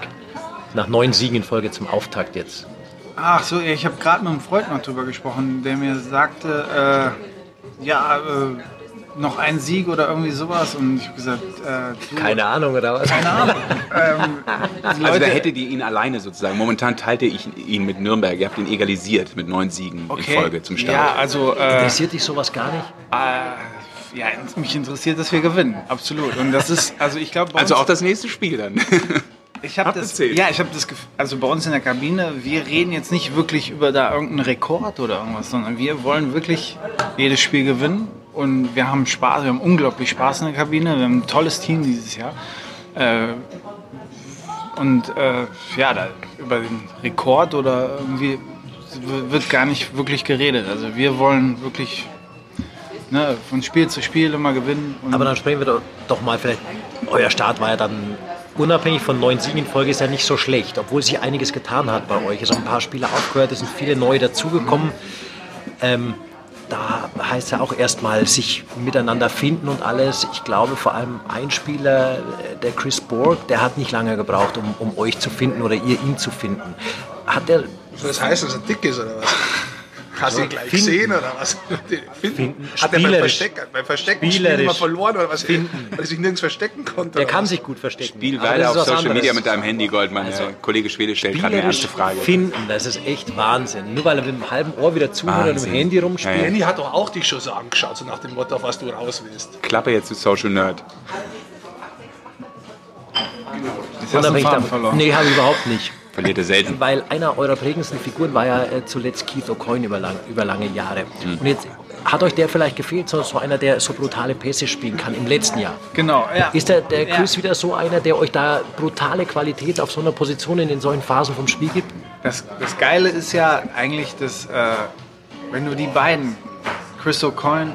Nach neun Siegen in Folge zum Auftakt jetzt. Ach so, ich habe gerade mit einem Freund noch drüber gesprochen, der mir sagte, äh, ja, äh, noch ein Sieg oder irgendwie sowas. Und ich habe gesagt, äh, du, Keine Ahnung, oder was? keine Ahnung. <laughs> ähm, die Also da hättet ihr ihn alleine sozusagen. Momentan teilte ich ihn mit Nürnberg. Ihr habt ihn egalisiert mit neun Siegen in Folge zum Start. Ja, also äh, Interessiert dich sowas gar nicht? Ja, mich interessiert, dass wir gewinnen, absolut. Und das ist, also ich glaube, Also auch das nächste Spiel dann. <laughs> Ich habe das, ja, ich habe das, also bei uns in der Kabine, wir reden jetzt nicht wirklich über da irgendeinen Rekord oder irgendwas, sondern wir wollen wirklich jedes Spiel gewinnen und wir haben Spaß, wir haben unglaublich Spaß in der Kabine, wir haben ein tolles Team dieses Jahr. Äh, und äh, ja, da, über den Rekord oder irgendwie wird gar nicht wirklich geredet. Also wir wollen wirklich ne, von Spiel zu Spiel immer gewinnen. Und Aber dann sprechen wir doch, doch mal vielleicht. Euer Start war ja dann unabhängig von neun Siegen in Folge ist ja nicht so schlecht, obwohl sich einiges getan hat bei euch. Es sind ein paar Spieler aufgehört, es sind viele neue dazugekommen. Ähm, da heißt ja auch erstmal sich miteinander finden und alles. Ich glaube vor allem ein Spieler, äh, der Chris Borg, der hat nicht lange gebraucht, um, um euch zu finden oder ihr ihn zu finden. Hat der Soll das heißen, dass er dick ist oder was? Hast du ihn gleich Finden. gesehen oder was? Finden. <laughs> Finden. Hat er beim Spielerisch. Verstecken, beim Verstecken Spiel verloren oder was? Finden. <laughs> Weil er sich nirgends verstecken konnte. der oder kann was? sich gut verstecken. Spiel weiter das auf Social anderes. Media mit deinem Handy, Goldmann. Der Kollege Schwede stellt gerade eine erste Frage. finden, das ist echt Wahnsinn. Nur weil er mit dem halben Ohr wieder zuhört und im Handy rumspielt. Ja, ja. Danny hat doch auch dich schon so angeschaut, so nach dem Motto, auf was du raus willst. Klappe jetzt zu Social Nerd. Jetzt hast du verloren. Nee, habe ich überhaupt nicht. Verliert er selten. Weil einer eurer prägendsten Figuren war ja äh, zuletzt Keith O'Coin über, lang, über lange Jahre. Und jetzt hat euch der vielleicht gefehlt, so, so einer, der so brutale Pässe spielen kann im letzten Jahr. Genau, ja. Ist der, der Ja. Chris wieder so einer, der euch da brutale Qualität auf so einer Position in den solchen Phasen vom Spiel gibt? Das, das Geile ist ja eigentlich, dass äh, wenn du die beiden, Chris O'Coin,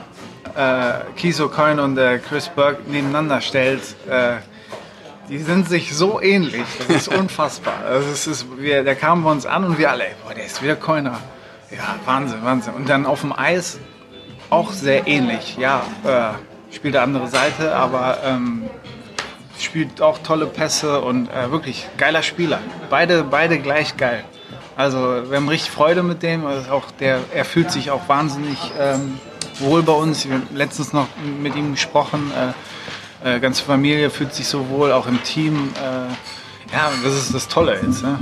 äh, Keith O'Coin und äh, Chris Burke nebeneinander stellst, äh, die sind sich so ähnlich. Das ist unfassbar. Also es ist, wir, der kam bei uns an und wir alle, ey, boah, der ist wieder Coiner. Ja, Wahnsinn, Wahnsinn. Und dann auf dem Eis auch sehr ähnlich. Ja, äh, spielt eine andere Seite, aber ähm, spielt auch tolle Pässe und äh, wirklich geiler Spieler. Beide, beide gleich geil. Also wir haben richtig Freude mit dem. Also auch der, er fühlt sich auch wahnsinnig ähm, wohl bei uns. Wir haben letztens noch mit ihm gesprochen. Äh, äh, ganze Familie fühlt sich so wohl, auch im Team. Äh, ja, das ist das Tolle jetzt. Ne?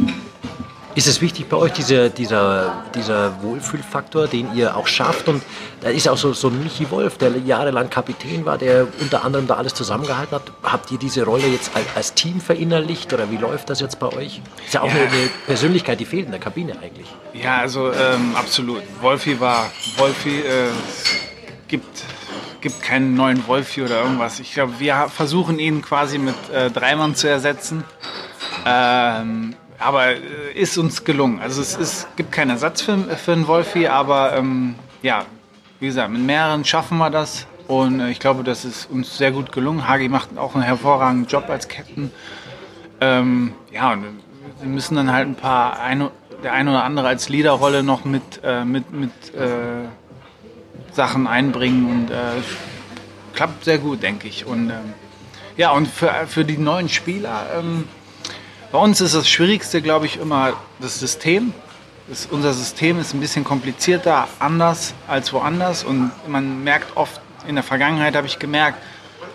Ist es wichtig bei euch, diese, dieser, dieser Wohlfühlfaktor, den ihr auch schafft? Und da ist auch so, so ein Michi Wolf, der jahrelang Kapitän war, der unter anderem da alles zusammengehalten hat. Habt ihr diese Rolle jetzt als, als Team verinnerlicht oder wie läuft das jetzt bei euch? Ist ja auch Eine, eine Persönlichkeit, die fehlt in der Kabine eigentlich. Ja, also ähm, absolut. Wolfi war, Wolfi äh, gibt, gibt keinen neuen Wolfi oder irgendwas. Ich glaube, wir versuchen ihn quasi mit äh, Dreimann zu ersetzen. Ähm, aber äh, ist uns gelungen. Also es ist, gibt keinen Ersatz für, für einen Wolfi, aber ähm, ja, wie gesagt, mit mehreren schaffen wir das. Und äh, ich glaube, das ist uns sehr gut gelungen. Hagi macht auch einen hervorragenden Job als Captain. Ähm, ja, und wir müssen dann halt ein paar, ein, der eine oder andere als Leaderrolle noch mit, äh, mit, mit äh, Sachen einbringen und äh, klappt sehr gut, denke ich. Und ähm, ja, und für, für die neuen Spieler, ähm, bei uns ist das Schwierigste, glaube ich, immer das System. Das, unser System ist ein bisschen komplizierter, anders als woanders. Und man merkt oft, in der Vergangenheit habe ich gemerkt,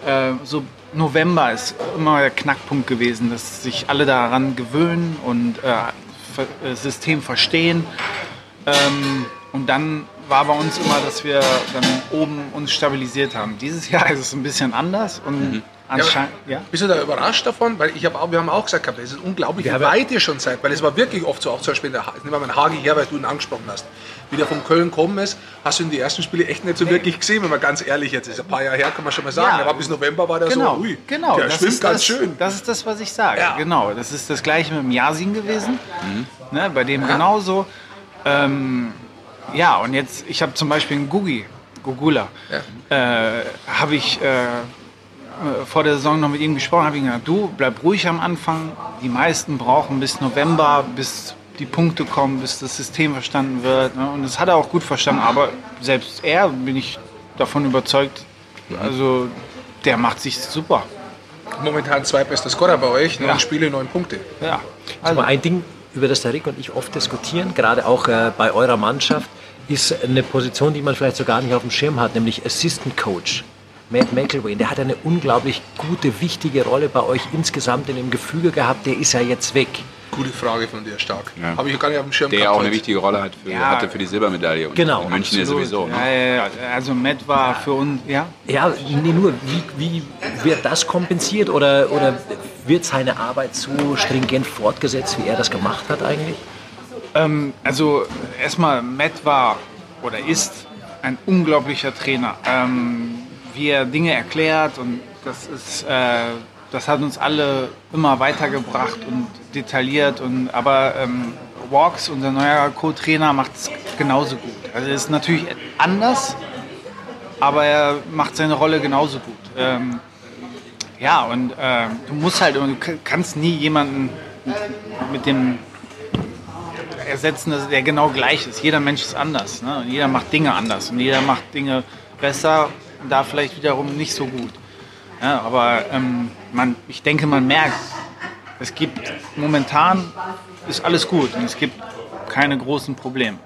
äh, so November ist immer der Knackpunkt gewesen, dass sich alle daran gewöhnen und äh, äh, System verstehen. Ähm, und dann war bei uns immer, dass wir dann oben uns stabilisiert haben. Dieses Jahr ist es ein bisschen anders und anscheinend, ja. Bist du da überrascht davon? Weil ich hab auch, wir haben auch gesagt, es ist unglaublich, wie weit ihr schon seid. Weil es war wirklich oft so, auch zum Beispiel, in der, nehmen wir mal einen Hagi her, weil du ihn angesprochen hast. Wie der von Köln gekommen ist, hast du in die ersten Spiele echt nicht so wirklich gesehen, wenn man ganz ehrlich jetzt ist. Ein paar Jahre her kann man schon mal sagen. Ja. aber bis November war der Genau, so, ui, genau. der das schwimmt ist ganz das, schön. Das ist das, was ich sage. Ja. Genau. Das ist das gleiche mit dem Yasin gewesen. Mhm. Ne, bei dem genauso. Ähm, ja, und jetzt, ich habe zum Beispiel einen Gugi, Gugula, äh, habe ich äh, äh, vor der Saison noch mit ihm gesprochen, habe ich gesagt, du bleib ruhig am Anfang. Die meisten brauchen bis November, bis die Punkte kommen, bis das System verstanden wird. Ne? Und das hat er auch gut verstanden. Aber selbst er bin ich davon überzeugt, also der macht sich super. Momentan zweitbester Scorer bei euch, neun Ja. Spiele, neun Punkte. Ja. Also ein Ding, über das der Rick und ich oft diskutieren, gerade auch äh, bei eurer Mannschaft, ist eine Position, die man vielleicht so gar nicht auf dem Schirm hat, nämlich Assistant Coach. Matt McElwain, der hat eine unglaublich gute, wichtige Rolle bei euch insgesamt in dem Gefüge gehabt. Der ist ja jetzt weg. Gute Frage von dir, stark. Ja. Habe ich gar nicht auf dem Schirm Der gehabt auch eine heute. wichtige Rolle hat für, Ja. hatte für die Silbermedaille. Und Genau, in München ja sowieso. Ne? Ja, ja, ja. Also Matt war für uns, ja, Ja, nee, nur, wie, wie wird das kompensiert oder, oder wird seine Arbeit so stringent fortgesetzt, wie er das gemacht hat eigentlich? Ähm, also erstmal, Matt war oder ist ein unglaublicher Trainer. Ähm, wie er Dinge erklärt und das ist, äh, das hat uns alle immer weitergebracht und detailliert. Und aber ähm, Walks, unser neuer Co-Trainer, macht es genauso gut. Also er ist natürlich anders, aber er macht seine Rolle genauso gut. Ähm, ja, und äh, du musst halt, du kannst nie jemanden mit dem ersetzen, der genau gleich ist. Jeder Mensch ist anders. Ne? Und jeder macht Dinge anders. Und jeder macht Dinge besser und da vielleicht wiederum nicht so gut. Ja, aber ähm, man, ich denke, man merkt, es gibt momentan ist alles gut und es gibt keine großen Probleme.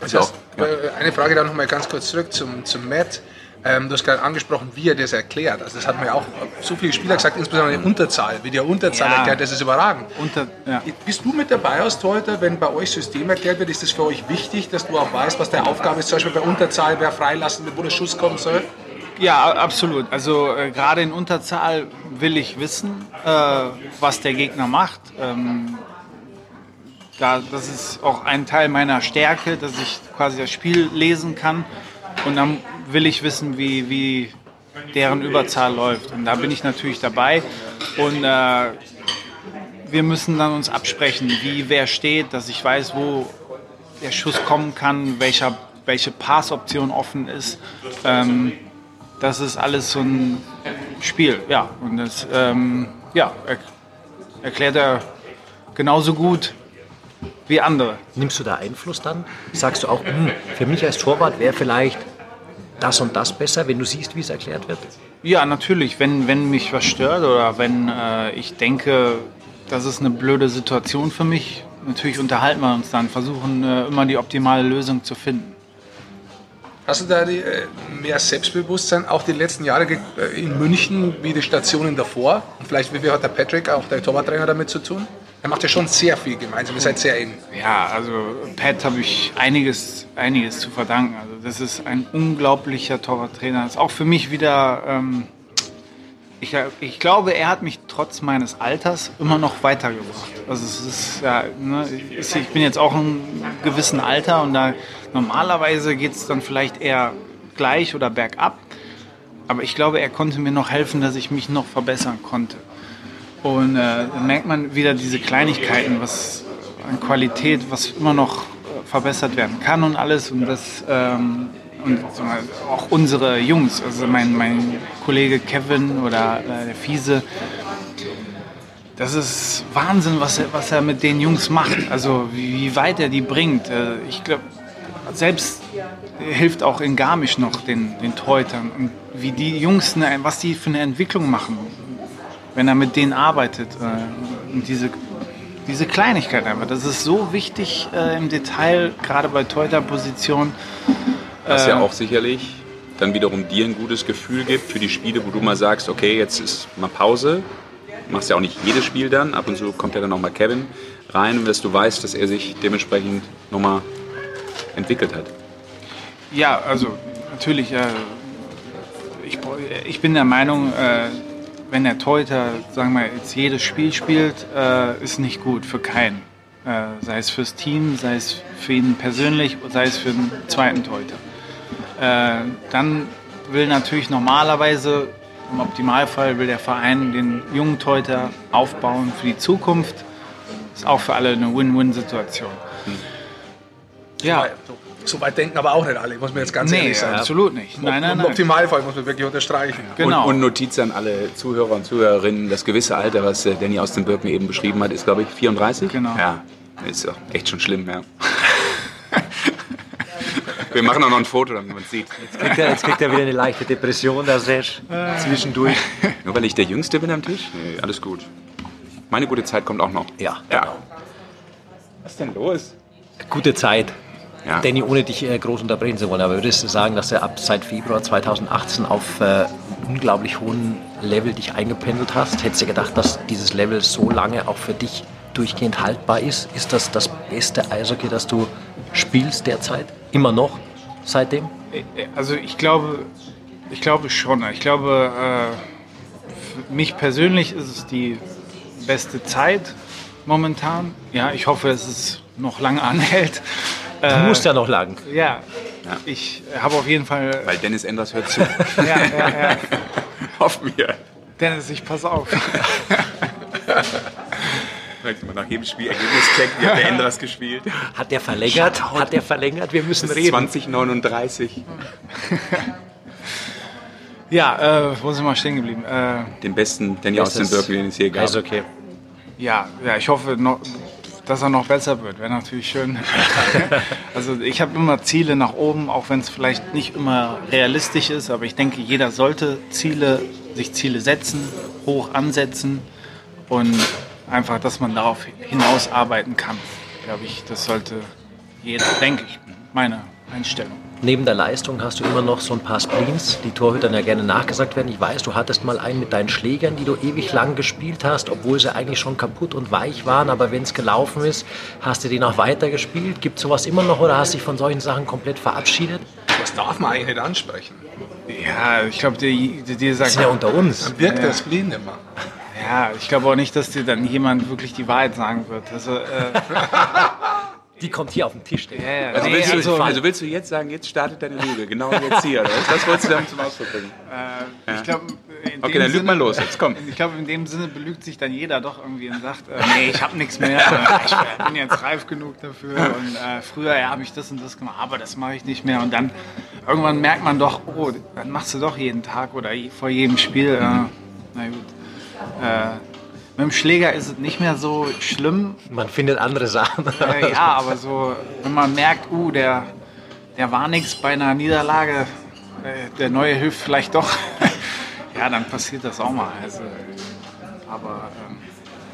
Das heißt, äh, eine Frage da noch mal ganz kurz zurück zum, zum Matt. Ähm, du hast gerade angesprochen, wie er das erklärt. Also das hat mir ja auch so viele Spieler gesagt, insbesondere die Unterzahl. Wie der Unterzahl Ja. erklärt, das ist überragend. Unter, ja. Bist du mit dabei als Torhüter, wenn bei euch System erklärt wird? Ist das für euch wichtig, dass du auch weißt, was der Aufgabe ist? Zum Beispiel bei Unterzahl, wer freilassen, wo der Schuss kommen soll? Ja, absolut. Also äh, gerade in Unterzahl will ich wissen, äh, was der Gegner macht. Ähm, da, das ist auch ein Teil meiner Stärke, dass ich quasi das Spiel lesen kann. Und dann will ich wissen, wie, wie deren Überzahl läuft. Und da bin ich natürlich dabei. Und äh, wir müssen dann uns absprechen, wie wer steht, dass ich weiß, wo der Schuss kommen kann, welcher, welche Passoption offen ist. Ähm, das ist alles so ein Spiel, ja. Und das ähm, ja, er, erklärt er genauso gut wie andere. Nimmst du da Einfluss dann? Sagst du auch, hm, für mich als Torwart wäre vielleicht das und das besser, wenn du siehst, wie es erklärt wird? Ja, natürlich, wenn, wenn mich was stört oder wenn äh, ich denke, das ist eine blöde Situation für mich, natürlich unterhalten wir uns dann, versuchen äh, immer die optimale Lösung zu finden. Hast du da die, äh, mehr Selbstbewusstsein auch die letzten Jahre äh, in München wie die Stationen davor? Und vielleicht wie hat der Patrick, auch der Torwarttrainer, damit zu tun? Er macht ja schon sehr viel gemeinsam, ihr seid sehr eng. Ja, also Pat habe ich einiges, einiges zu verdanken. Also das ist ein unglaublicher Torwarttrainer. Das ist auch für mich wieder. Ähm, ich, ich glaube, er hat mich trotz meines Alters immer noch weitergebracht. Also es ist ja, ne, ich bin jetzt auch im gewissen Alter und da normalerweise geht es dann vielleicht eher gleich oder bergab. Aber ich glaube, er konnte mir noch helfen, dass ich mich noch verbessern konnte. Und äh, dann merkt man wieder diese Kleinigkeiten, was an Qualität, was immer noch äh, verbessert werden kann und alles. Und das ähm, und auch unsere Jungs, also mein, mein Kollege Kevin oder äh, der Fiese, das ist Wahnsinn, was er, was er mit den Jungs macht. Also wie, wie weit er die bringt. Äh, ich glaube, selbst hilft auch in Garmisch noch den, den Torhütern. Und wie die Jungs, ne, was die für eine Entwicklung machen, wenn er mit denen arbeitet. Äh, und diese, diese Kleinigkeit einfach, das ist so wichtig äh, im Detail, gerade bei Torhüterpositionen. Was ja auch sicherlich dann wiederum dir ein gutes Gefühl gibt für die Spiele, wo du mal sagst, okay, jetzt ist mal Pause. Du machst ja auch nicht jedes Spiel dann. Ab und zu kommt ja dann nochmal Kevin rein, dass du weißt, dass er sich dementsprechend nochmal entwickelt hat. Ja, also natürlich, äh, ich, ich bin der Meinung, äh, wenn der Torhüter, sagen wir, jetzt jedes Spiel spielt, äh, ist nicht gut für keinen. Äh, sei es fürs Team, sei es für ihn persönlich, sei es für den zweiten Torhüter. Äh, dann will natürlich normalerweise, im Optimalfall, will der Verein den jungen Torhüter aufbauen für die Zukunft. Ist auch für alle eine Win-Win-Situation. Ja, So weit denken aber auch nicht alle, muss man jetzt ganz nee, ehrlich sagen. absolut nicht. Nein, nein, Im nein. Optimalfall muss man wirklich unterstreichen. Genau. Und, und Notiz an alle Zuhörer und Zuhörerinnen, das gewisse Alter, was äh, Danny aus den Birken eben beschrieben hat, ist, glaube ich, 34? Genau. Ja, ist doch echt schon schlimm, ja. <laughs> Wir machen auch noch ein Foto, damit man es sieht. Kriegt er, jetzt kriegt er wieder eine leichte Depression, der Sesh, zwischendurch. <laughs> Nur weil ich der Jüngste bin am Tisch? Nee, alles gut. Meine gute Zeit kommt auch noch. Ja, Ja. Was ist denn los? gute Zeit. Ja. Danny, ohne dich äh, groß unterbrechen zu wollen, aber würdest du sagen, dass du ab seit Februar 2018 auf äh, unglaublich hohen Level dich eingependelt hast? Hättest du gedacht, dass dieses Level so lange auch für dich durchgehend haltbar ist? Ist das das beste Eishockey, das du spielst derzeit? Immer noch seitdem? Also ich glaube, ich glaube schon. Ich glaube, äh, für mich persönlich ist es die beste Zeit momentan. Ja, ich hoffe, dass es noch lange <laughs> anhält. Du Äh, musst ja noch lang. Ja, ich habe auf jeden Fall. Weil Dennis Enders hört zu. <laughs> Ja, ja, ja. <laughs> Hoffen wir. Dennis, ich pass auf. <laughs> Vielleicht mal nach jedem Spiel Ergebnischeck, wie hat der Enders gespielt? Hat der verlängert? Hat der verlängert? Wir müssen Bis reden. 2039. Ja, äh, wo sind wir stehen geblieben? Äh, Den besten Danny aus den Berkeley, den es hier gab. Eishockey. ja, ja, ich hoffe, noch, dass er noch besser wird. Wäre natürlich schön. <laughs> also ich habe immer Ziele nach oben, auch wenn es vielleicht nicht immer realistisch ist. Aber ich denke, jeder sollte Ziele, sich Ziele setzen, hoch ansetzen und einfach, dass man darauf hinaus arbeiten kann. Glaube ich, das sollte jeder, denke ich, meine Einstellung. Neben der Leistung hast du immer noch so ein paar Spleens, die Torhütern ja gerne nachgesagt werden. Ich weiß, du hattest mal einen mit deinen Schlägern, die du ewig lang gespielt hast, obwohl sie eigentlich schon kaputt und weich waren. Aber wenn es gelaufen ist, hast du den auch weiter gespielt. Gibt sowas immer noch oder hast du dich von solchen Sachen komplett verabschiedet? Das darf man eigentlich nicht ansprechen. Ja, ich glaube, die, die, die Das sagt, ist ja unter uns. Wirkt Ja. das Spleen immer. ja, ich glaube auch nicht, dass dir dann jemand wirklich die Wahrheit sagen wird. Also, äh, <laughs> Die kommt hier auf den Tisch. Ja, ja, Also, nee, willst du, also, also willst du jetzt sagen, jetzt startet deine Lüge, genau jetzt hier, oder? was? Das wolltest du damit zum Ausdruck bringen. äh, ich glaube, in Okay, dem dann lüg Sinne- mal los, jetzt komm. Ich glaube, in dem Sinne belügt sich dann jeder doch irgendwie und sagt, äh, nee, ich habe nichts mehr, <laughs> ich bin jetzt reif genug dafür und äh, früher ja, habe ich das und das gemacht, aber das mache ich nicht mehr und dann irgendwann merkt man doch, oh, dann machst du doch jeden Tag oder vor jedem Spiel, äh, na gut. Mit dem Schläger ist es nicht mehr so schlimm, Man findet andere Sachen. äh, ja, aber so, wenn man merkt, uh, der, der war nichts bei einer Niederlage, äh, der neue hilft vielleicht doch, <laughs> ja, dann passiert das auch mal. Also, aber ähm,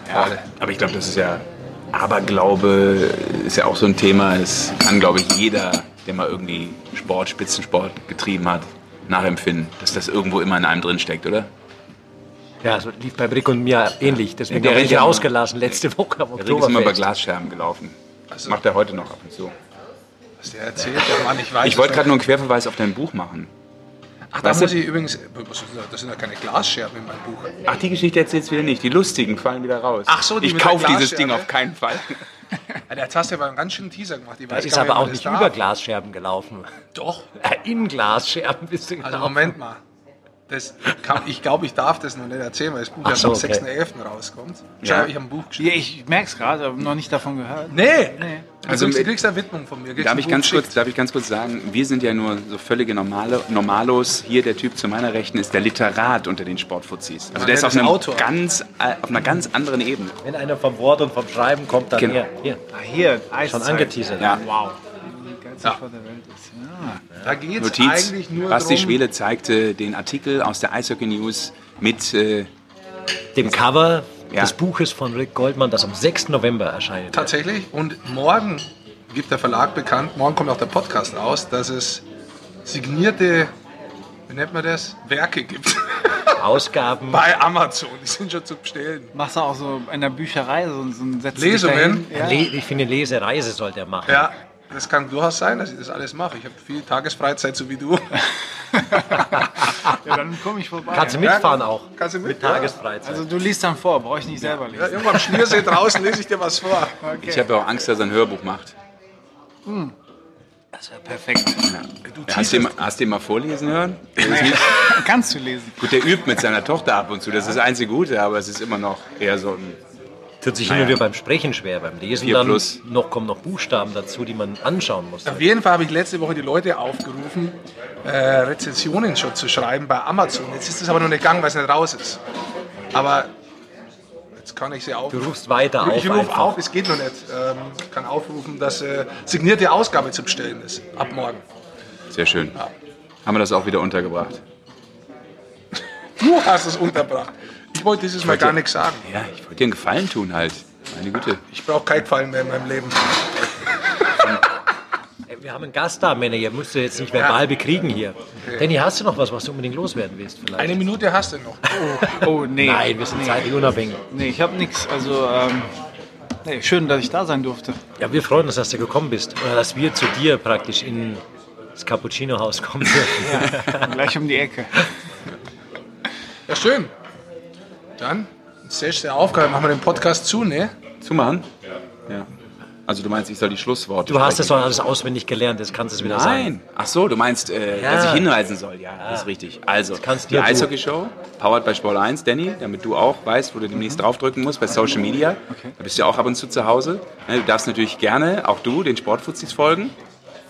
ja, Aber ich glaube, das ist ja Aberglaube, ist ja auch so ein Thema. Es kann, glaube ich, jeder, der mal irgendwie Sport, Spitzensport getrieben hat, nachempfinden, dass das irgendwo immer in einem drin steckt, oder? Ja, so lief bei Brick und mir ähnlich. Deswegen Der habe ich rennt ja immer- rausgelassen letzte Woche am Der Rick ist immer über. Glasscherben gelaufen. Das Also- macht er heute noch ab und zu. Was der erzählt, der Mann, ich weiß Ich wollte gerade nur einen Querverweis auf dein Buch machen. Ach, da muss ich übrigens. Das das sind ja keine Glasscherben in meinem Buch. Ach, die Geschichte erzählst du wieder nicht. Die lustigen fallen wieder raus. Ach so, die Ich kaufe dieses. Ding auf keinen Fall. Ja, Jetzt hast du aber einen ganz schönen Teaser gemacht. Ich Da weiß ist aber auch nicht darf. über Glasscherben gelaufen. Doch. <laughs> In Glasscherben bist du Also gelaufen. Moment mal. Das kann, ich glaube, ich darf das noch nicht erzählen, weil das Buch erst so, am okay. 6.11. rauskommt. Schau, Ja. ich habe ein Buch geschrieben. ja ich merke es gerade, aber noch nicht davon gehört. Nee! Nee. Du Also du kriegst eine Widmung von mir. Darf ich, ganz kurz, darf ich ganz kurz sagen, wir sind ja nur so völlige Normale, Normalos. Hier der Typ zu meiner Rechten ist der Literat unter den Sportfuzis. Also Ja, der ist auf, einem Autor. ganz, äh, auf einer ganz anderen Ebene. Wenn einer vom Wort und vom Schreiben kommt, dann Genau. hier. hier. Ah, hier. Schon angeteasert. Ja. Wow. Geilste Sport der Welt ist. Ja. Da geht es Notiz, eigentlich nur Basti darum, Schwele zeigte den Artikel aus der Eishockey News mit, äh, Dem Cover Ja. des Buches von Rick Goldman, das am 6. November erscheint. tatsächlich. Und morgen gibt der Verlag bekannt, morgen kommt auch der Podcast raus, dass es signierte, wie nennt man das, Werke gibt. <laughs> Ausgaben. Bei Amazon. Die sind schon zu bestellen. Machst du auch so in der Bücherei so, so ein Setz Lesungen? Ja. Le ich finde, Lesereise sollte er machen. Ja, das kann durchaus sein, dass ich das alles mache. Ich habe viel Tagesfreizeit, so wie du. <laughs> ja, dann komme ich vorbei. Kannst du mitfahren auch. Kannst du mit? Mit Tagesfreizeit. Also du liest dann vor, brauche ich nicht selber lesen. Ja, irgendwo am Schliersee draußen lese ich dir was vor. Okay. ich habe ja auch Angst, dass er ein Hörbuch macht. das wäre perfekt. Hast du, ihn, hast du ihn mal vorlesen hören? Kannst du lesen. Gut, der übt mit seiner Tochter ab und zu. Das ist das einzige Gute, aber es ist immer noch eher so ein. Tut sich Naja. hin und wieder beim Sprechen schwer, beim Lesen dann noch kommen noch Buchstaben dazu, die man anschauen muss. Auf jeden Fall habe ich letzte Woche die Leute aufgerufen, äh, Rezensionen schon zu schreiben bei Amazon. Jetzt ist es aber noch nicht gegangen, weil es nicht raus ist. Aber jetzt kann ich sie Du aufrufen. rufst weiter auf. Ich rufe auf, es geht noch nicht. Ähm, kann aufrufen, dass äh, signierte Ausgabe zu bestellen ist. Ab morgen. Sehr schön. Haben wir das auch wieder untergebracht? Du hast es unterbracht. Ich wollte dieses Mal wollte- gar nichts sagen. Ja, ich wollte dir einen Gefallen tun halt. Meine Güte. Ich brauche keinen Gefallen mehr in meinem Leben. <laughs> Wir haben einen Gast da, Männer. Ihr müsst jetzt nicht verbal bekriegen hier. Danny, hast du noch was, was du unbedingt loswerden willst? Vielleicht? Eine Minute hast du noch. Oh, nee. Nein, wir sind nee. zeitlich unabhängig. Nee, ich habe nichts. Also, ähm, nee, schön, dass ich da sein durfte. Ja, wir freuen uns, dass du gekommen bist. Oder dass wir zu dir praktisch in das Cappuccino-Haus kommen dürfen. Gleich um die Ecke. Ja, schön. Dann, sechste Aufgabe, machen wir den Podcast zu, ne? Zumachen? Ja. Also du meinst, ich soll die Schlussworte Du hast das doch alles auswendig gelernt, jetzt kannst du es wieder sagen. Nein. Ach so, du meinst, äh, Ja. dass ich hinweisen soll. Ja, das ist richtig. Also, kannst die. Eishockey-Show, powered by Sport 1, Danny, damit du auch weißt, wo du demnächst draufdrücken musst bei Social Media. Da bist du ja auch ab und zu zu Hause. Ne, Du darfst natürlich gerne, auch du, den Sportfuzis folgen.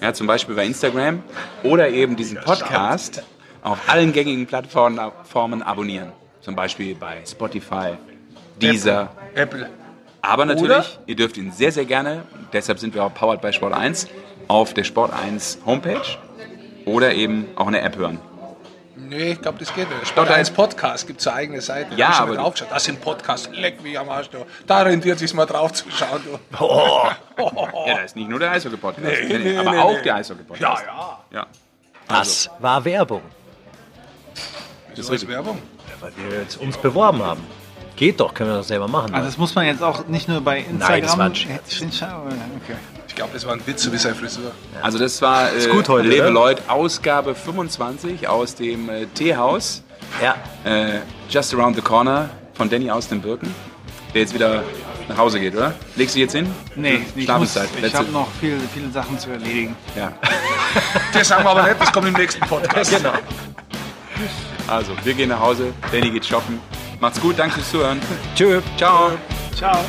Ja, zum Beispiel bei Instagram. Oder eben diesen Podcast auf allen gängigen Plattformen Formen abonnieren. Zum Beispiel bei Spotify, Deezer, Apple. aber natürlich, ihr dürft ihn sehr, sehr gerne, deshalb sind wir auch powered by Sport 1, auf der Sport 1 Homepage oder eben auch in der App hören. Nee, ich glaube, das geht nicht. Sport 1 Podcast gibt es eine eigene Seite. Ja, hab ich schon aber du- draufgeschaut. Das sind Podcasts. Leck mich am Arsch. Du. Da rentiert sich mal drauf zu schauen. Du. <laughs> <laughs> Ja, da ist nicht nur der Eishockey-Podcast, Nee, nee, aber nee, auch nee. der Eishockey-Podcast. Ja, ja. ja. Das war Werbung, Das ist Werbung. Weil wir jetzt uns beworben haben. Geht doch, können wir das selber machen. Also das muss man jetzt auch nicht nur bei Instagram. Nein, das war ein Scherz. Okay. Ich glaube, das war ein Witz, so wie seine Frisur. Also das war äh, gut heute, oder? Lloyd, Ausgabe 25 aus dem äh, Teehaus, ja, äh, Just Around the Corner von Danny aus den Birken, der jetzt wieder nach Hause geht, oder? Legst du dich jetzt hin? Nee, ich, muss, ich habe noch viele, viele Sachen zu erledigen. Ja. <laughs> Das sagen wir aber nicht, das kommt im nächsten Podcast. genau. Also, wir gehen nach Hause, Danny geht shoppen. Macht's gut, danke fürs Zuhören. Tschö. Ciao. Ciao.